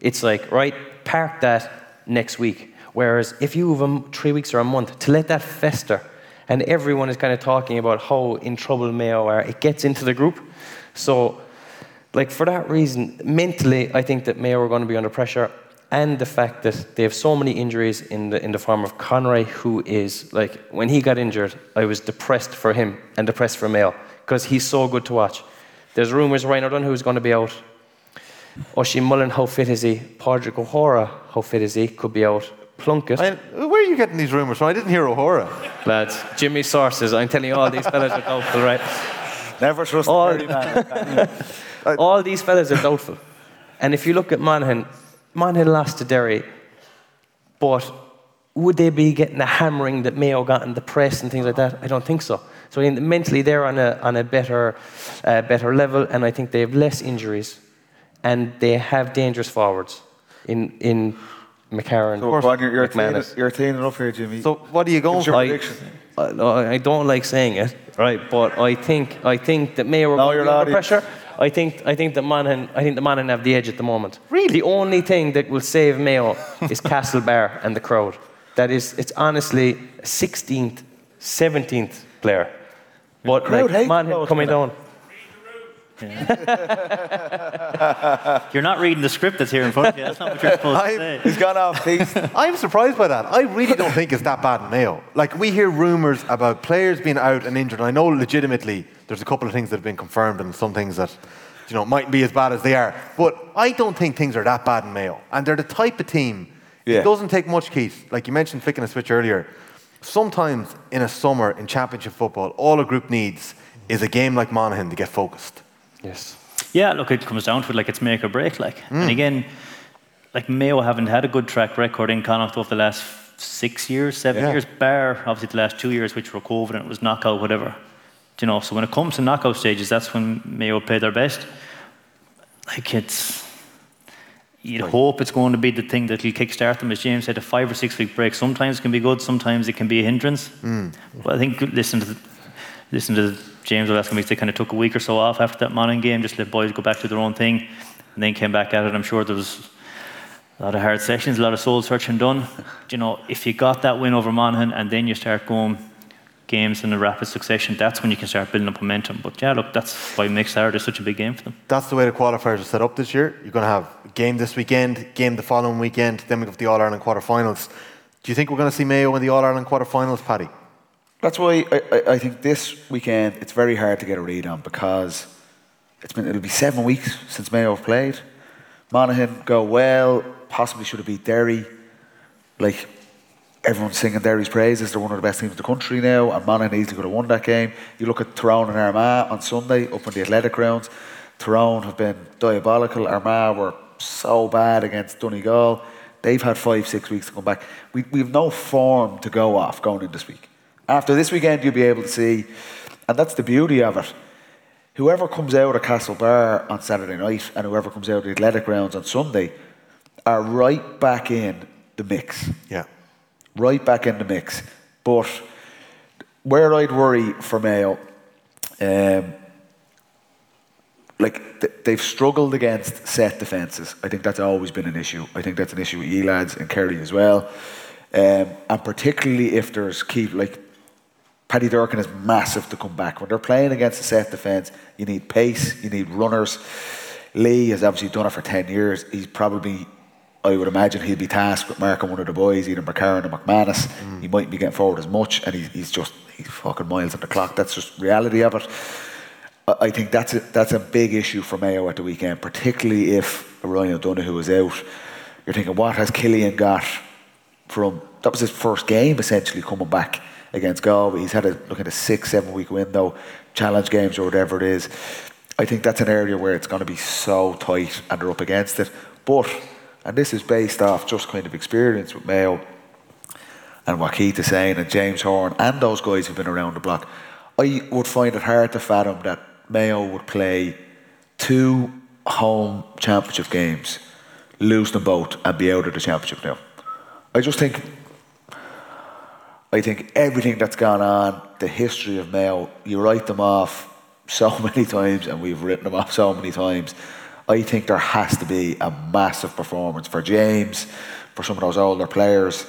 it's like, right, park that next week. Whereas if you have three weeks or a month, to let that fester, and everyone is kind of talking about how in trouble Mayo are, it gets into the group. So, like for that reason, mentally, I think that Mayo are going to be under pressure, and the fact that they have so many injuries in the in the form of Conroy, who is like when he got injured, I was depressed for him and depressed for Mayo because he's so good to watch. There's rumours Ryan who's going to be out. Oisín Mullin, how fit is he? Padraig O'Hora, how fit is he? Could be out. Plunkett.
I, where are you getting these rumours from? I didn't hear O'Hora.
Lads, Jimmy sources. I'm telling you, all these fellas are doubtful, right?
Never trust
all,
the man.
all these fellas are doubtful. And if you look at Monaghan, Monaghan lost to Derry, but would they be getting the hammering that Mayo got in the press and things like that? I don't think so. So I think mentally they're on a, on a better, uh, better level, and I think they have less injuries, and they have dangerous forwards in, in McCarron,
So, Brian, you're, you're,
McManus.
you're teeing it up here, Jimmy.
So, what are you going
What's your
I,
prediction?
I, I don't like saying it, right? But I think I think that Mayo are
No,
going to
you're
be under
not.
pressure. I think I think that Monaghan I think the Monaghan have the edge at the moment. Really, the only thing that will save Mayo is Castlebar and the crowd. That is, it's honestly a 16th, 17th player. But
crowd
like
hate
Monaghan coming
kind
down.
You're not reading the script that's here in front of you. That's not what you're supposed to
I'm-
say.
He's gone off piece.
I'm surprised by that. I really don't think it's that bad in Mayo. Like, we hear rumours about players being out and injured. And I know legitimately there's a couple of things that have been confirmed and some things that, you know, mightn't be as bad as they are. But I don't think things are that bad in Mayo. And they're the type of team,
Yeah.
it doesn't take much, Keith. Like you mentioned flicking a switch earlier. Sometimes in a summer in championship football, all a group needs is a game like Monaghan to get focused.
Yes.
Yeah, look, it comes down to it, like it's make or break. Like, mm. and again, like Mayo haven't had a good track record in Connacht over the last six years, seven
Yeah.
years, bar obviously the last two years, which were COVID and it was knockout, whatever. Do you know? So when it comes to knockout stages, that's when Mayo play their best. Like it's, you'd hope it's going to be the thing that will kickstart them. As James said, a five or six week break sometimes can be good, sometimes it can be a hindrance. Mm. But I think listen to the, listen to James the last couple if they kind of took a week or so off after that Monaghan game, just let boys go back to their own thing, and then came back at it. I'm sure there was a lot of hard sessions, a lot of soul searching done. You know, if you got that win over Monaghan and then you start going games in a rapid succession, that's when you can start building up momentum. But yeah, look, that's why Ireland is such a big game for them.
That's the way the qualifiers are set up this year. You're going to have a game this weekend, game the following weekend, then we have to the All Ireland quarterfinals. Do you think we're going to see Mayo in the All Ireland quarterfinals, Paddy?
That's why I, I, think this weekend it's very hard to get a read on because it's been it'll be seven weeks since Mayo have played. Monaghan go well, possibly should have beat Derry. Like everyone's singing Derry's praises, they're one of the best teams in the country now, and Monaghan easily could have won that game. You look at Tyrone and Armagh on Sunday up on the athletic grounds. Tyrone have been diabolical. Armagh were so bad against Donegal. They've had five, six weeks to come back. We, we have no form to go off going in this week. After this weekend, you'll be able to see, and that's the beauty of it. Whoever comes out of Castlebar on Saturday night and whoever comes out of the athletic grounds on Sunday are right back in the mix.
Yeah.
Right back in the mix. But where I'd worry for Mayo, um, like th- they've struggled against set defences. I think that's always been an issue. I think that's an issue with Elads and Kerry as well. Um, and particularly if there's key like Paddy Durcan is massive to come back. When they're playing against a set defence, you need pace, you need runners. Lee has obviously done it for 10 years. He's probably, I would imagine, he'll be tasked with marking one of the boys, either McCarron or McManus. He mightn't be getting forward as much, and he's, he's just, he's fucking miles on the clock. That's just reality of it. I I think that's a, that's a big issue for Mayo at the weekend, particularly if Ryan O'Donoghue is out. You're thinking, what has Killian got from that was his first game essentially coming back against Galway. He's had a look at a six, seven week window, challenge games or whatever it is. I think that's an area where it's going to be so tight and they're up against it. But and this is based off just kind of experience with Mayo and what Keith is saying and James Horan and those guys who've been around the block. I would find it hard to fathom that Mayo would play two home championship games, lose them both, and be out of the championship now. I just think, I think everything that's gone on, the history of Mayo, you write them off so many times, and we've written them off so many times. I think there has to be a massive performance for James, for some of those older players,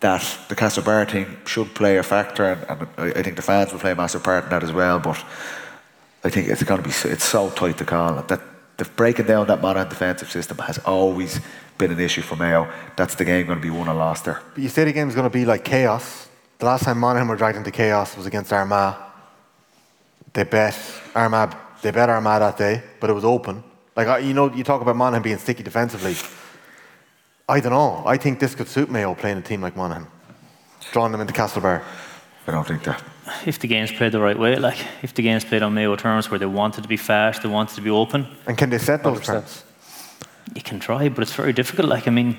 that the Castlebar team should play a factor, and, and I, think the fans will play a massive part in that as well. But I think it's going to be so- it's so tight to call that the breaking down that modern defensive system has always been an issue for Mayo. That's the game going to be won or lost there.
But you say the game's going to be like chaos. The last time Monaghan were dragged into chaos was against Armagh. They bet Armagh. They bet Armagh that day, but it was open. Like you know, you talk about Monaghan being sticky defensively. I don't know. I think this could suit Mayo playing a team like Monaghan, drawing them into Castlebar.
I don't think that.
If the game's played the right way, like if the game's played on Mayo terms where they wanted to be fast, they wanted to be open.
And can they set those
100%.
terms?
You can try, but it's very difficult. Like I mean,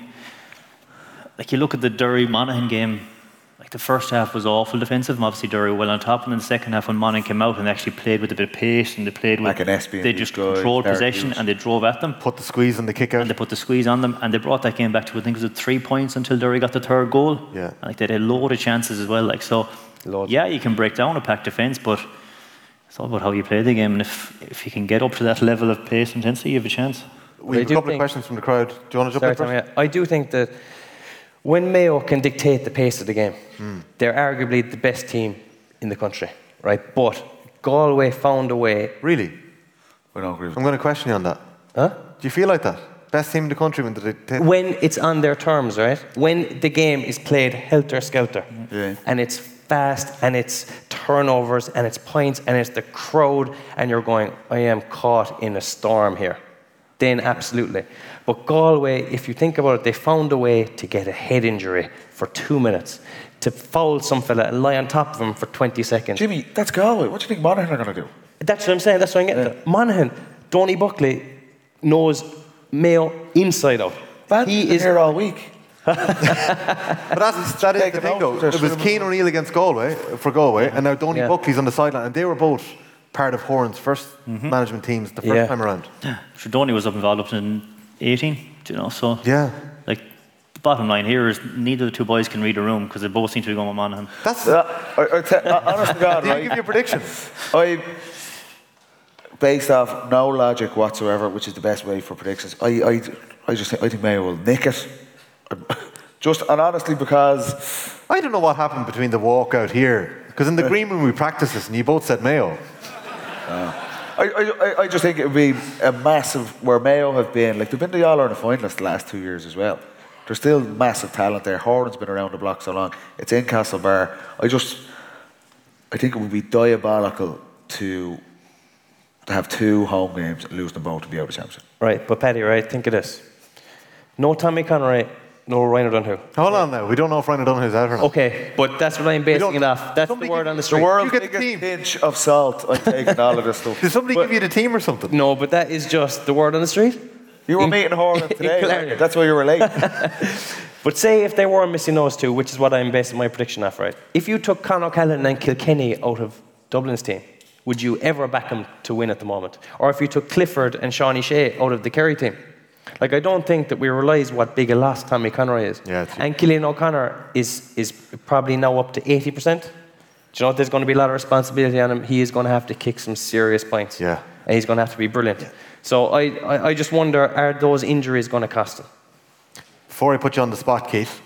like you look at the Derry Monaghan game. Like the first half was awful defensive. and Obviously Derry were well on top, and then the second half when Monaghan came out and they actually played with a bit of pace and they played with.
McInnesby and
they just
guys,
controlled possession
Hughes.
and they drove at them.
Put the squeeze on the kick out.
And they put the squeeze on them, and they brought that game back to I think it was it three points until Derry got the third goal.
Yeah.
And, like they had a load of chances as well. Like so, yeah, you can break down a packed defence, but it's all about how you play the game. And if if you can get up to that level of pace and intensity, you have a chance.
We have a couple of questions from the crowd. Do you want to jump
Sorry,
in first?
I do think that when Mayo can dictate the pace of the game,
Hmm.
they're arguably the best team in the country, right? But Galway found a way.
Really?
I don't agree with
I'm going to question you on that.
Huh?
Do you feel like that? Best team in the country when they take
When it's on their terms, right? When the game is played helter skelter,
Yeah.
and it's fast, and it's turnovers, and it's points, and it's the crowd, and you're going, I am caught in a storm here. Then absolutely. But Galway, if you think about it, they found a way to get a head injury for two minutes, to foul some fella and lie on top of him for 20 seconds.
Jimmy, that's Galway. What do you think Monaghan are going to do?
That's what I'm saying. That's what I'm getting at. Monaghan, Donie Buckley knows Mayo inside out. he is
here all week.
But that's, that is the thing, though. It was Cian O'Neill against Galway for Galway, and now Donie
Yeah.
Buckley's on the sideline, and they were both part of Horan's 1st management teams the first
Yeah.
time around.
Sure, Donie was up involved up in 18, do you know, so.
Yeah.
Like, the bottom line here is neither of the two boys can read a room because they both seem to be going with Monaghan.
That's.
I, I te- uh, honest to God,
Did you
right?
give you a prediction?
I, based off no logic whatsoever, which is the best way for predictions, I, I, I just think, I think Mayo will nick it. Just and honestly, because
I don't know what happened between the walkout here, because in the green room we practiced this, and you both said Mayo.
I, I, I- I just think it would be a massive where Mayo have been like they've been to the All Ireland finalists the last two years as well. There's still massive talent there. Horan's been around the block so long. It's in Castlebar. I just I think it would be diabolical to to have two home games and lose them both to be out of championship.
Right, but Paddy, right, think of this. No Tommy Conroy, no Ryan O'Donoghue.
Hold on now, we don't know if Ryan O'Donoghue's out or not.
Okay, but that's what I'm basing it off. That's the word on the street.
The world's biggest pinch of salt. I'm taking all of this stuff.
Did somebody give you the team or something?
No, but that is just the word on the street.
You were
In-
meeting Horan
in
today.
Clarendon.
right? That's why you were late.
But say if they were missing those two, which is what I'm basing my prediction off, right? If you took Con O'Callaghan and Kilkenny out of Dublin's team, would you ever back them to win at the moment? Or if you took Clifford and Seánie Shea out of the Kerry team? Like, I don't think that we realise what big a loss Tommy Conroy is.
Yeah,
and Killian O'Connor is, is probably now up to 80%. Do you know what? There's going to be a lot of responsibility on him. He is going to have to kick some serious points.
Yeah.
And he's going to have to be brilliant. So I, I, I just wonder are those injuries going to cost him?
Before I put you on the spot, Keith,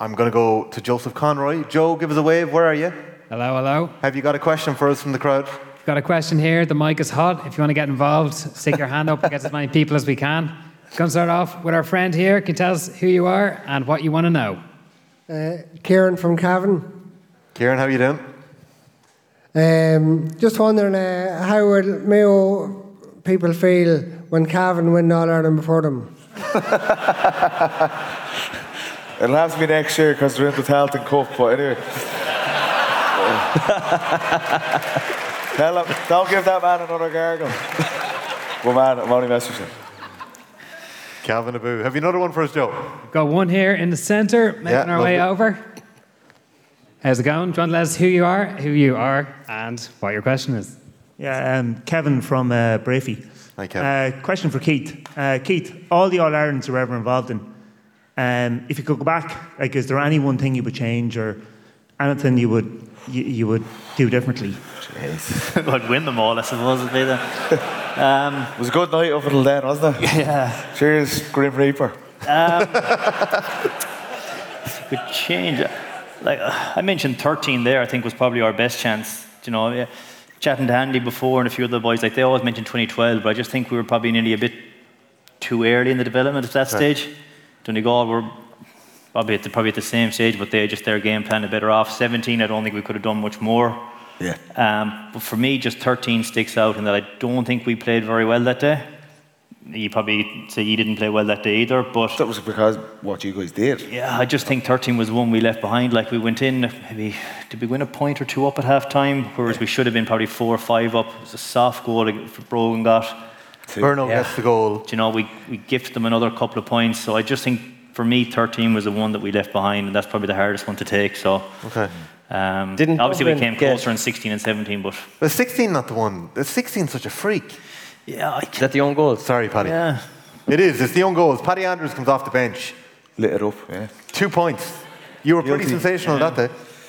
I'm going to go to Joseph Conroy. Joe, give us a wave. Where are you?
Hello, hello.
Have you got a question for us from the crowd?
Got a question here. The mic is hot. If you want to get involved, stick your hand up and get as many people as we can. Going to start off with our friend here. Can you tell us who you are and what you want to know?
Uh, Kieran from Cavan.
Kieran, how you doing?
Um, just wondering uh, how will Mayo people feel when Cavan win All Ireland before them?
It'll have to be next year because we're in the Tailteann Cup. But anyway. Tell him, don't give that man another gargle. well, man, I'm only messing with you.
Calvin Abu. Have you another one for us, Joe?
Got one here in the centre, making
Yeah,
our way
lovely.
over. How's it going? Do you want to let us who you are, who you are, and what your question is?
Yeah, um, Kevin from uh, Breaffy.
Hi, Kevin.
Uh, question for Keith. Uh, Keith, all the All Irelands you were ever involved in, um, if you could go back, like, is there any one thing you would change or anything you would you, you would do differently?
I'd win them all, I suppose. It'd be the, um,
It was a good night up until then, wasn't it?
yeah.
Cheers, Grim Reaper.
Um, could change. Like uh, I mentioned, 13 there. I think was probably our best chance. You know, yeah. chatting to Andy before and a few other boys, like they always mentioned 2012, but I just think we were probably nearly a bit too early in the development at that
Right.
stage. Donegal were probably at the, probably at the same stage, but they just their game plan a better off. 17, I don't think we could have done much more.
Yeah.
Um, but for me, just 13 sticks out in that I don't think we played very well that day. You probably say you didn't play well that day either, but
That was because what you guys did.
yeah, I just think 13 was the one we left behind. Like we went in, maybe did we win a point or two up at half time, whereas we should have been probably four or five up. It was a soft goal that Brogan got.
Burno
Yeah.
gets the goal.
Do You know, we, we gifted them another couple of points. So I just think for me, 13 was the one that we left behind, and that's probably the hardest one to take. So
Okay.
Um,
Didn't
obviously we came closer in 16 and 17, but
But 16 not the one. Is 16 such a freak?
yeah, I
Is that the own goal?
Sorry, Paddy.
yeah.
It is. It's the young goals. Paddy Andrews comes off the bench.
Lit it up, yeah.
Two points. You were pretty
Guilty.
sensational that day.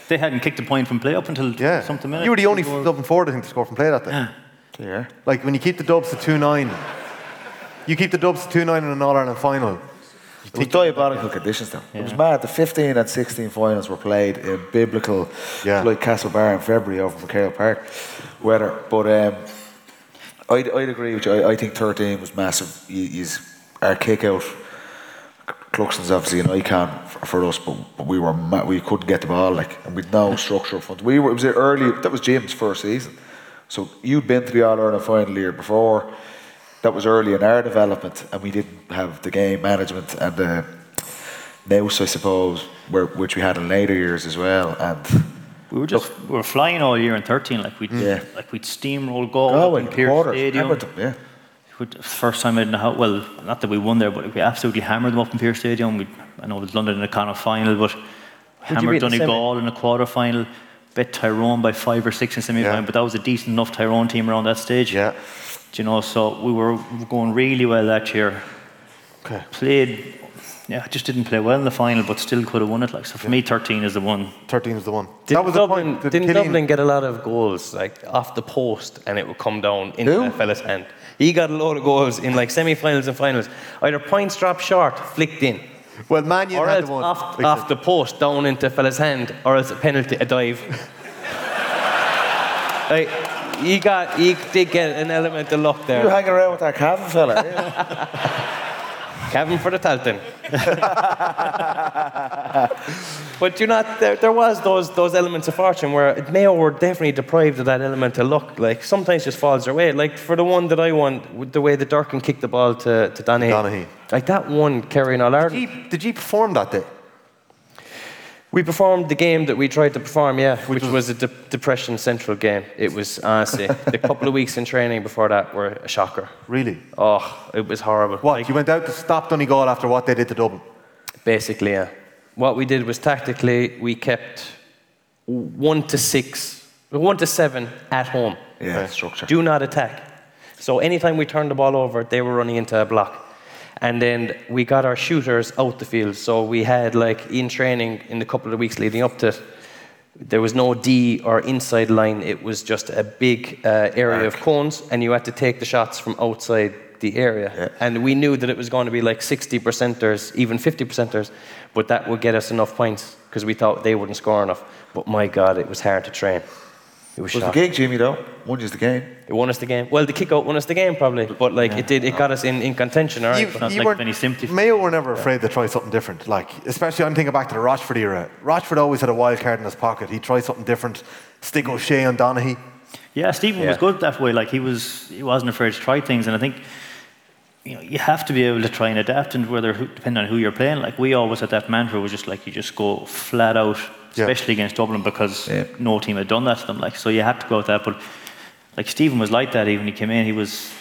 They hadn't kicked a point from play up until
Yeah.
something minutes.
You were the only Dublin forward, I think, to score from play that day.
Yeah.
Yeah.
Like when you keep the Dubs to 2 9, you keep the Dubs to 2 9 in an All Ireland final.
It was diabolical conditions though. It was mad. The 15 and 16 finals were played in biblical,
Yeah.
like Castlebar in February over McHale Park weather. But um, I'd, I'd agree with you. I, I think 13 was massive. You, yous- our kick out, Cluxton's obviously an icon for, for us, but, but we were ma- we couldn't get the ball like, and we'd no structure up front. We were it was early. That was Jim's first season, so you'd been to the All Ireland final year before. That was early in our development, and we didn't have the game management and the nous, I suppose, where, which we had in later years as well. And
We were just we were flying all year in 13. Like we'd
Yeah.
like we'd steamroll goal
oh,
in
in
Pearse
quarters,
Stadium.
Everton, yeah.
We'd- First time in the house. Well, not that we won there, but we absolutely hammered them up in Pearse Stadium. We, I know it was London in the kind of final, but
you
hammered
beat in the
Donegal in the quarter final. Bet Tyrone by five or six in semi final,
Yeah.
but that was a decent enough Tyrone team around that stage.
Yeah.
Do you know, so we were going really well that year.
Okay.
Played, yeah, I just didn't play well in the final, but still could have won it. Like so, for me, 13 is the one.
13 is the one.
Didn't,
that was the
Dublin,
point. that
didn't
Killian-
Dublin get a lot of goals like off the post and it would come down into
Who?
that fella's hand? He got a lot of goals in like semi-finals and finals. Either points dropped short, flicked in,
Well, Man U
or
had the one.
off,
like
off the post down into a fella's hand, or else a penalty, a dive. like, he got, he did get an element of luck there.
You
there.
hanging around with that Cavan fella. yeah.
Kevin for the Tailteann. but you know, there, there was those those elements of fortune where Mayo were definitely deprived of that element of luck. Like sometimes just falls their way. Like for the one that I won, with the way that Durcan kicked the ball to, to Donaghy.
Donaghy.
Like that one carrying all Ireland.
Did you, did you perform that day?
We performed the game that we tried to perform, yeah, which, was, a de- depression central game. It was honestly the couple of weeks in training before that were a shocker.
Really?
Oh, it was horrible.
What? you went out to stop Donegal after what they did to Dublin?
Basically, yeah. What we did was tactically, we kept one to six, one to seven at home.
Yeah, structure.
Do not attack. So anytime we turned the ball over, they were running into a block. And then we got our shooters out the field. So we had, like, in training in the couple of weeks leading up to it, there was no D or inside line. It was just a big uh, area of cones, and you had to take the shots from outside the area. And we knew that it was going to be like 60 percenters, even 50 percenters, but that would get us enough points because we thought they wouldn't score enough. But my God, it was hard to train. It was
Was the
shocking.
gig, Jimmy, though? Won you the game.
It won us the game. Well, the kick out won us the game probably, but like it did, it got us in, in contention. All right,
You-
but-
you weren't- Mayo were never afraid to try something different. Like, especially I'm thinking back to the Rochford era. Rochford always had a wild card in his pocket. He'd try something different. Stick O'Shea on Donaghy.
Yeah, Stephen was good that way. Like he was, he wasn't afraid to try things, and I think you know, you have to be able to try and adapt, and whether depending on who you're playing. Like we always had that mantra was just like you just go flat out,
Yeah.
especially against Dublin because no team had done that to them. Like so, you had to go with that. But like Stephen was like that. Even he came in, he was.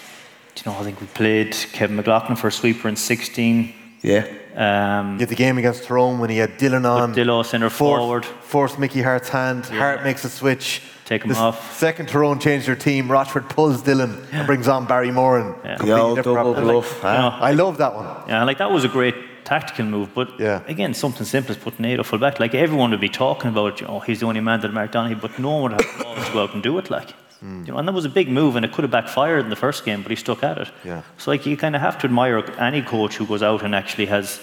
Do You know, I think we played Kevin McLoughlin for a sweeper in 16.
Yeah.
Um,
You had the game against Tyrone when he had Dillon on.
Dillo centre
Forced-
forward.
Forced Mickey Harte's hand. Harte makes a switch.
Take him
The
off.
Second Tyrone changed their team. Rochford pulls Dillon and brings on Barry Moran.
Yeah.
Completely
The old
different
double
proposition.
bluff.
You know,
I love that one.
Yeah, like that was a great tactical move, but
Yeah.
again, something simple as putting Nato full back. Like everyone would be talking about, you know, he's the only man that Mark Donaghy, but no one would have the balls to go out and do it. Like,
Hmm.
you know, and that was a big move, and it could have backfired in the first game, but he stuck at it.
Yeah.
So like, you kind of have to admire any coach who goes out and actually has,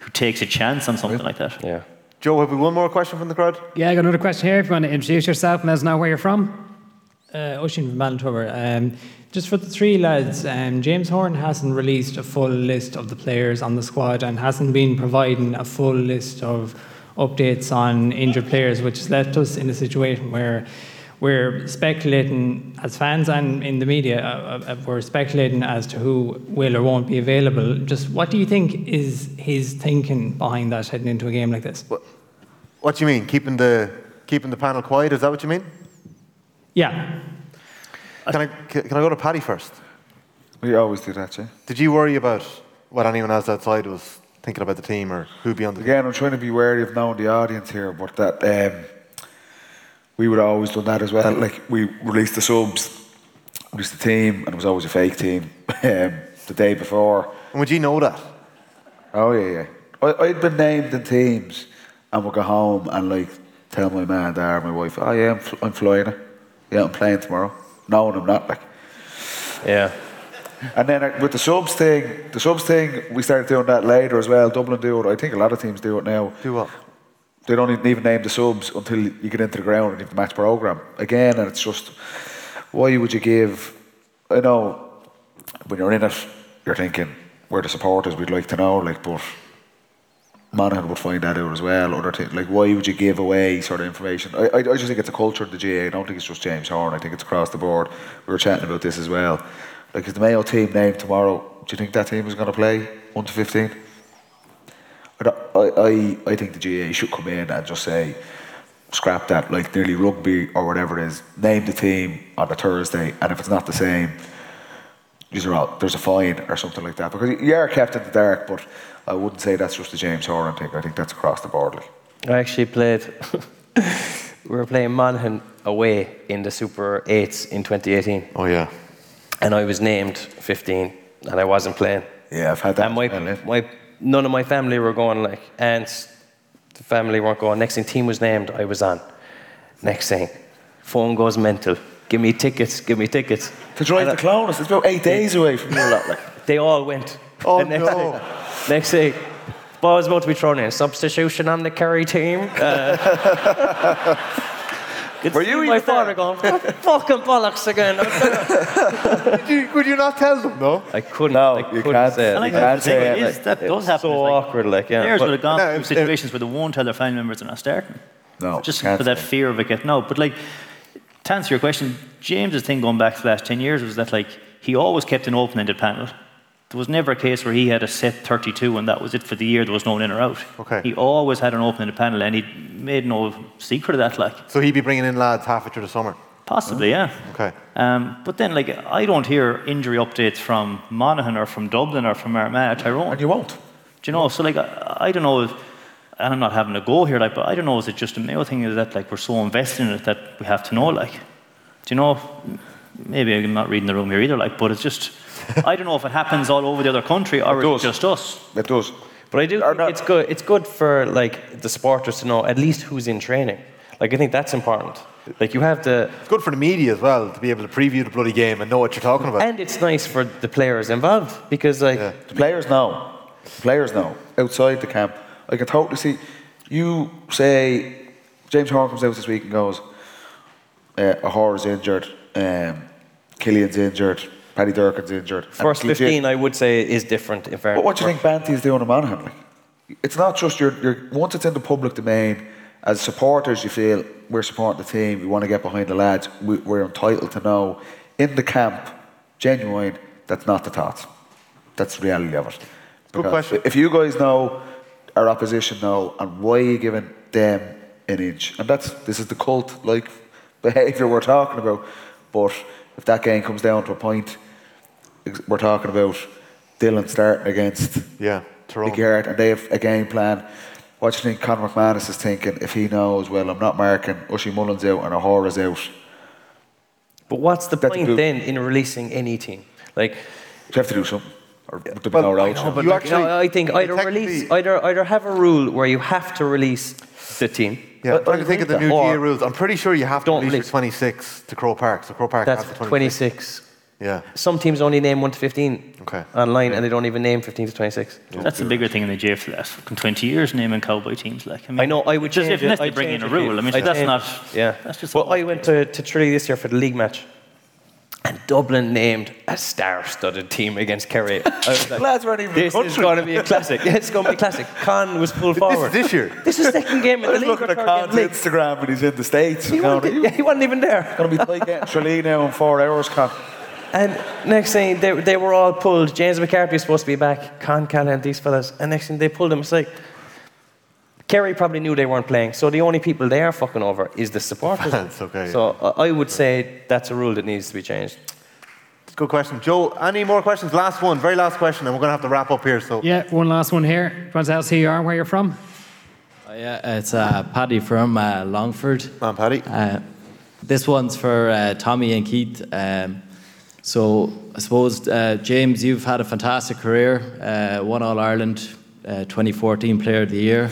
who takes a chance on something like that.
Yeah.
Joe, have we one more question from the crowd?
Yeah, I got another question here. If you want to introduce yourself and let us know where you're from.
Uh, Oisin from Manitoba. Um, just for the three lads, um, James Horan hasn't released a full list of the players on the squad and hasn't been providing a full list of updates on injured players, which has left us in a situation where we're speculating as fans and in the media, uh, uh, we're speculating as to who will or won't be available. Just what do you think is his thinking behind that heading into a game like this?
What do you mean? Keeping the keeping the panel quiet? Is that what you mean?
Yeah.
Can I can I go to Paddy first?
We always do that, yeah.
Did you worry about what anyone else outside was thinking about the team or who'd be on the
Again, I'm trying to be wary of knowing the audience here, but that um, we would have always done that as well. Like we released the subs, released the team, and it was always a fake team um, the day before.
And would you know that?
Oh yeah, yeah. I, I'd been named in teams, and would go home and like tell my man there, my wife, oh yeah, I'm, fl- I'm flying it. Yeah, I'm playing tomorrow. No, I'm not. Like,
Yeah.
and then uh, with the subs thing, the subs thing, we started doing that later as well. Dublin do it. I think a lot of teams do it now.
Do what?
They don't even name the subs until you get into the ground and you have the match program again. And it's just, why would you give? I know when you're in it, you're thinking we're the supporters. We'd like to know, like, but Monaghan would find that out as well. Other things, like, why would you give away sort of information? I, I, I just think it's a culture of the GAA. I don't think it's just James Horan. I think it's across the board. We were chatting about this as well. Like, is the Mayo team named tomorrow? Do you think that team is going to play one to fifteen? I, I, I, think the GAA should come in and just say, scrap that, like nearly rugby or whatever it is, name the team on a Thursday, and if it's not the same, these are all, there's a fine or something like that. Because you are kept in the dark, but I wouldn't say that's just a James Horan thing. I think that's across the board.
I actually played. we were playing Monaghan away in the Super 8s in 2018.
Oh yeah.
And I was named 15, and I wasn't playing.
Yeah, I've had that.
And my, my none of my family were going. Like aunts, the family weren't going. Next thing, team was named. I was on. Next thing, phone goes mental. Give me tickets. Give me tickets.
To drive
And
the Clones, it's about eight days away from you lot. Like.
They all went.
Oh,
The next
no.
Thing, next thing, ball was about to be thrown in. Substitution on the Kerry team. Uh,
Were you
my
even
father going, fucking bollocks again.
Could you, could you not tell them? No.
I couldn't.
No,
I
you
couldn't
can't.
say it.
And like,
You can't
the thing
say it,
is,
like,
that does happen.
so
like,
awkward, like yeah.
Players would have gone
No,
through
if-
situations where they won't tell their family members they're not starting.
No,
Just for that fear of it getting out. But like, to answer your question, James's thing going back to the last 10 years was that like, he always kept an open-ended panel. There was never a case where he had a set 32 and that was it for the year. There was no one in or out.
Okay.
He always had an open-ended panel and he made no secret of that. Like,
So he'd be bringing in lads halfway through the summer.
possibly, yeah.
Okay.
Um, but then, like, I don't hear injury updates from Monaghan or from Dublin or from Armagh, or Tyrone.
And you won't.
Do you know? So, like, I, I don't know. If, and I'm not having a go here, like, but I don't know. Is it just a Mayo thing? Is that like we're so invested in it that we have to know? Like, do you know? Maybe I'm not reading the room here either. Like, but it's just I don't know if it happens all over the other country or
It
it's just us.
It does.
But I do think it's good. It's good for like the supporters to know at least who's in training. Like I think that's important. Like you have the,
It's good for the media as well to be able to preview the bloody game and know what you're talking about.
and it's nice for the players involved because like
Yeah.
The players know. The players know. Outside the camp. I can totally see. You say, James Horan comes out this week and goes, uh, O'Hora's injured, um, Cillian's injured, Paddy Durcan's injured.
first
legit-
fifteen, I would say is different. In fairness,
But what do you think Banty's doing in Monaghan? Like, it's not just your, your. Once it's in the public domain, as supporters, you feel we're supporting the team. We want to get behind the lads. We, we're entitled to know in the camp, genuine. That's not the thoughts. That's the reality of it.
Good question.
If you guys know our opposition know, and why are you giving them an inch? And that's this is the cult like behaviour we're talking about. But if that game comes down to a point, ex- we're talking about Dillon starting against
Yeah, Tyrone.
Mickey Harte, and they have a game plan. What do you think Conor McManus is thinking if he knows, well, I'm not marking Oisín Mullin's out and O'Hora's out?
But what's the
That's
point
good.
then in releasing any team? Like,
You have to do something. Or there'll be
Well,
no
I know,
but
You
like,
actually-
no, I think either release, either either have a rule where you have to release the team.
Yeah,
I-
I'm trying to think of the new
with. GAA
rules. I'm pretty sure you have to release
release.
26 to Croke Park. So Croke Park
That's
has the 26.
26.
Yeah.
Some teams only name 1 to 15
Okay.
online and they don't even name 15 to 26.
That's the bigger thing in the J for the last 20 years, naming cowboy teams. Like, I, mean,
I know, I would
just
change
if
it.
unless they
I'd
bring in a rule. I mean,
I'd
that's not.
Yeah.
That's just.
Well, I went to, to Tralee this year for the league match. And Dublin named a star-studded team against Kerry. I was like,
Lads weren't even
this
the
is going to be a classic. Yeah, it's going to be a classic. Con was pulled forward.
This is this year.
This is second game in
I
the
was
league.
looking at
third game in the league.
Instagram when he's in the States.
He wasn't, yeah, he wasn't even there.
Going to be playing getting Tralee now in four hours, Con.
And next thing, they, they were all pulled. James McCarthy was supposed to be back, Con O'Callaghan, these fellas. And next thing, they pulled him. It's like, Kerry probably knew they weren't playing, so the only people they are fucking over is the supporters.
Fans, okay,
So uh, I would say that's a rule that needs to be changed.
Good question. Joe, any more questions? Last one, very last question, and we're going to have to wrap up here. So
Yeah, one last one here. Do you want to tell who you are where you're from?
Uh, yeah, it's uh, Paddy from uh, Longford.
Man, Paddy.
Uh, this one's for uh, Tommy and Keith. Um, so I suppose uh, James, you've had a fantastic career. Uh, won All Ireland, uh, 2014 Player of the Year,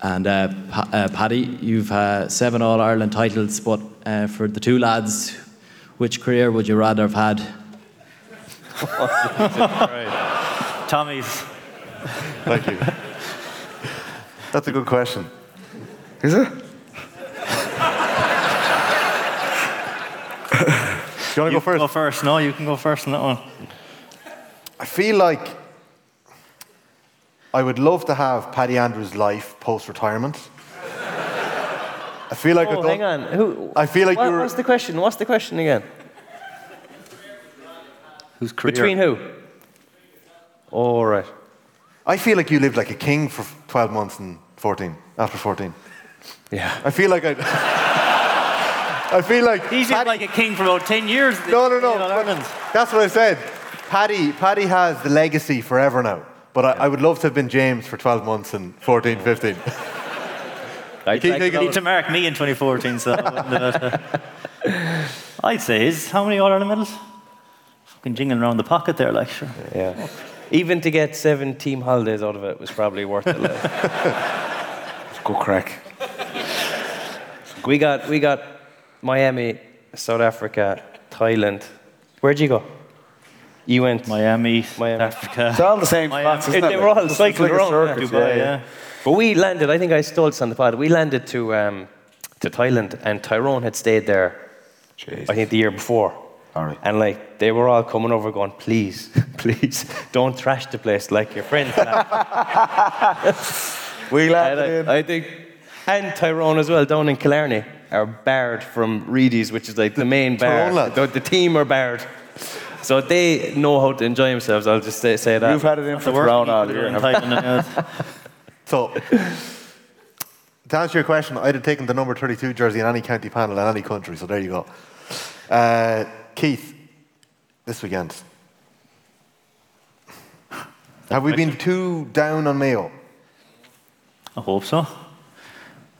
and uh, pa- uh, Paddy, you've uh, seven All Ireland titles. But uh, for the two lads, which career would you rather have had?
Tommy's.
thank you. That's a good question.
Is it?
Do you want to go first?
Go first. No, you can go first on that one.
I feel like I would love to have Paddy Andrews' life post retirement. I feel like I've
oh,
done-
hang on. Who,
I feel like
what,
you were-
What's the question? What's the question again?
Whose career?
Between who? All right.
I feel like you lived like a king for 12 months and 14, after 14.
Yeah.
I feel like I. I feel like
He's lived like a king for about 10 years.
No, no, no.
in
but
Ireland.
That's what I said. Paddy, Paddy has the legacy forever now. But I, I would love to have been James for 12 months and 14, 15.
I'd
Keep
like
taking-
Need to mark me in 2014, so. I wouldn't do that. I'd say his. How many All Ireland medals? Fucking jingling around the pocket there, like, sure.
Yeah. Even to get seven team holidays out of it was probably worth it. like.
Good crack.
we got we got Miami, South Africa, Thailand. Where'd you go? You went
Miami,
Miami.
Africa.
It's all the same
Miami.
spots, isn't
They were all cycling
like
around,
circus,
Dubai, yeah.
But we landed. I think I stole this on the pod. We landed to um, to Thailand, and Tyrone had stayed there. I think the year before.
All right.
And like they were all coming over, going, "Please, please, don't trash the place like your friends."
We
And
landed.
I, I think, and Tyrone as well, down in Killarney, are barred from Reidy's, which is like the main bar. The, the team are barred. So they know how to enjoy themselves, I'll just say, say that.
You've had it in for
The work
all year.
in
haven't you?
Thailand, yeah.
So, to answer your question, I'd have taken the number 32 jersey in any county panel in any country, so there you go. Uh, Keith, this weekend. Have we been too down on Mayo?
I hope so.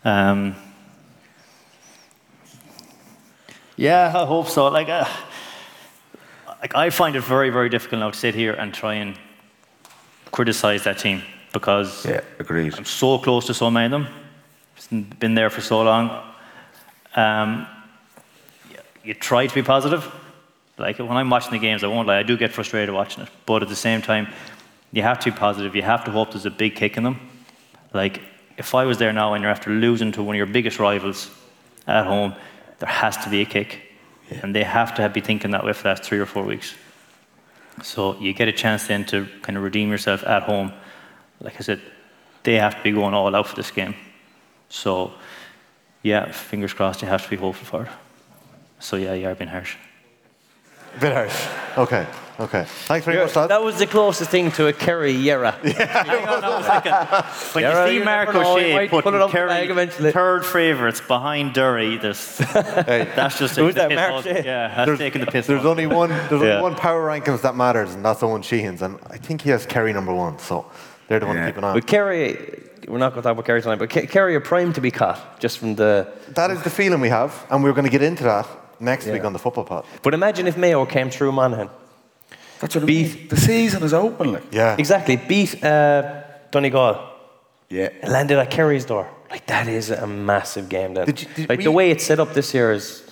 Um, yeah, I hope so. Like, uh, like, I find it very, very difficult now to sit here and try and criticize that team because
Yeah, agreed.
I'm so close to so many of them. It's been there for so long. Um, you try to be positive. Like when I'm watching the games, I won't lie, I do get frustrated watching it. But at the same time, you have to be positive. You have to hope there's a big kick in them. Like if I was there now and you're after losing to one of your biggest rivals at home, there has to be a kick, and they have to have, be thinking that way for the last three or four weeks. So you get a chance then to kind of redeem yourself at home. Like I said, they have to be going all out for this game. So, yeah, fingers crossed. You have to be hopeful for it. So yeah, you are being harsh.
A Bit harsh. Okay, Okay. Thanks very
You're-
much, lads.
That was the closest thing to a Kerry Yera.
When
Yera,
you see
you
Mark
never know, he
O'Shea
might
putting
put it up the
Kerry third favourites behind Derry, there's, that's just
Who's
taking the
that, Mark
off- Yeah, that's
There's-
taking the piss
There's
off.
only one. There's
Yeah.
only one power rankings that matters, and that's Owen Sheehan's, and I think he has Kerry number one. So they're the one to keep an eye on.
But Kerry, we're not going to talk about Kerry tonight, but Kerry are primed to be caught just from the.
That is the feeling we have, and we're going to get into that next
Yeah.
week on the football pod.
But imagine if Mayo came through Monaghan.
That's what I mean. The season is open, like.
Yeah.
Exactly. Beat uh, Donegal.
Yeah.
And landed at Kerry's door. Like, that is a massive game then.
Did you- did
like,
we-
the way it's set up this year is.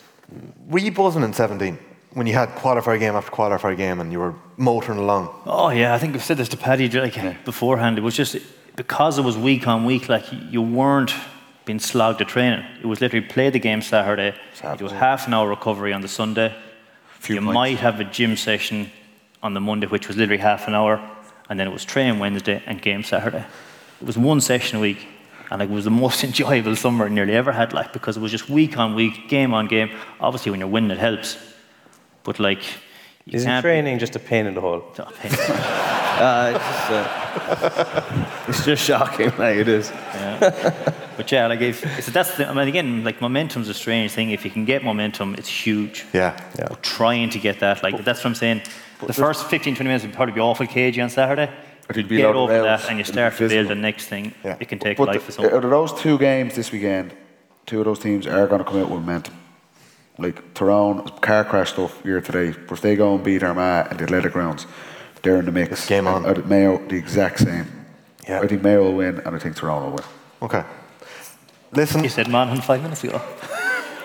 Were you buzzing in 17 when you had qualifier game after qualifier game and you were motoring along?
Oh yeah, I think I've said this to Paddy like beforehand. It was just because it was week on week, like you weren't being slogged at training. It was literally play the game Saturday, you do half an hour recovery on the Sunday. you might have a gym session on the Monday, which was literally half an hour, and then it was train Wednesday and game Saturday. It was one session a week, and like, it was the most enjoyable summer I nearly ever had, like because it was just week on week, game on game. Obviously, when you're winning, it helps, but like. You
Isn't
can't
training just a pain in the hole?
uh,
it's, just, uh, it's just shocking, like it is.
Yeah. but yeah, like if so that's the, I mean again, like momentum's a strange thing. If you can get momentum, it's huge.
Yeah.
yeah. trying to get that, like that's what I'm saying. The first 15, 20 minutes would probably be awful cagey on Saturday.
It'll be a
get
lot
over that and you start to build the next thing. It can take
But
life
the-
for someone.
out of those two games this weekend, two of those teams are going to come out with momentum. Like Tyrone, car crash stuff year today, but if they go and beat Armagh and the Athletic Grounds, they're in the mix. game on. And, uh, Mayo, the exact same.
Yeah.
I think Mayo will win, and I think Tyrone will win.
Okay. Listen.
You said Monaghan five minutes ago.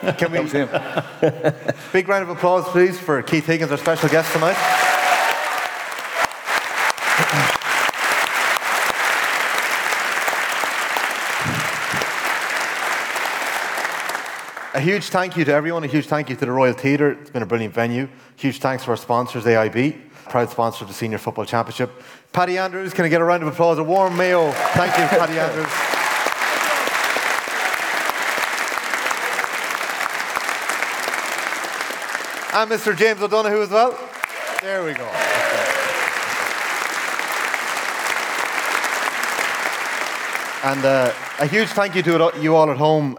Can we? Big round of applause, please, for Keith Higgins, our special guest tonight. A huge thank you to everyone. A huge thank you to the Royal Theatre. It's been a brilliant venue. Huge thanks to our sponsors, AIB, proud sponsor of the Senior Football Championship. Paddy Andrews, can I get a round of applause? A warm Mayo. Thank you, Paddy Andrews. And Mr. James O'Donoghue as well. There we go. And uh, a huge thank you to you all at home.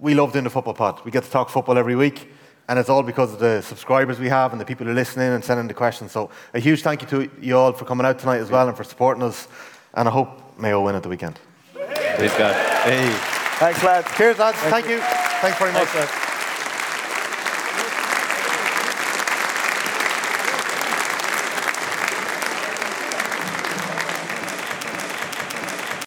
We love doing the football pod. We get to talk football every week, and it's all because of the subscribers we have and the people who are listening and sending the questions. So a huge thank you to you all for coming out tonight as well and for supporting us. And I hope Mayo win at the weekend.
Please God. Hey.
Thanks, lads. Cheers, lads. Thank you. Thanks very much.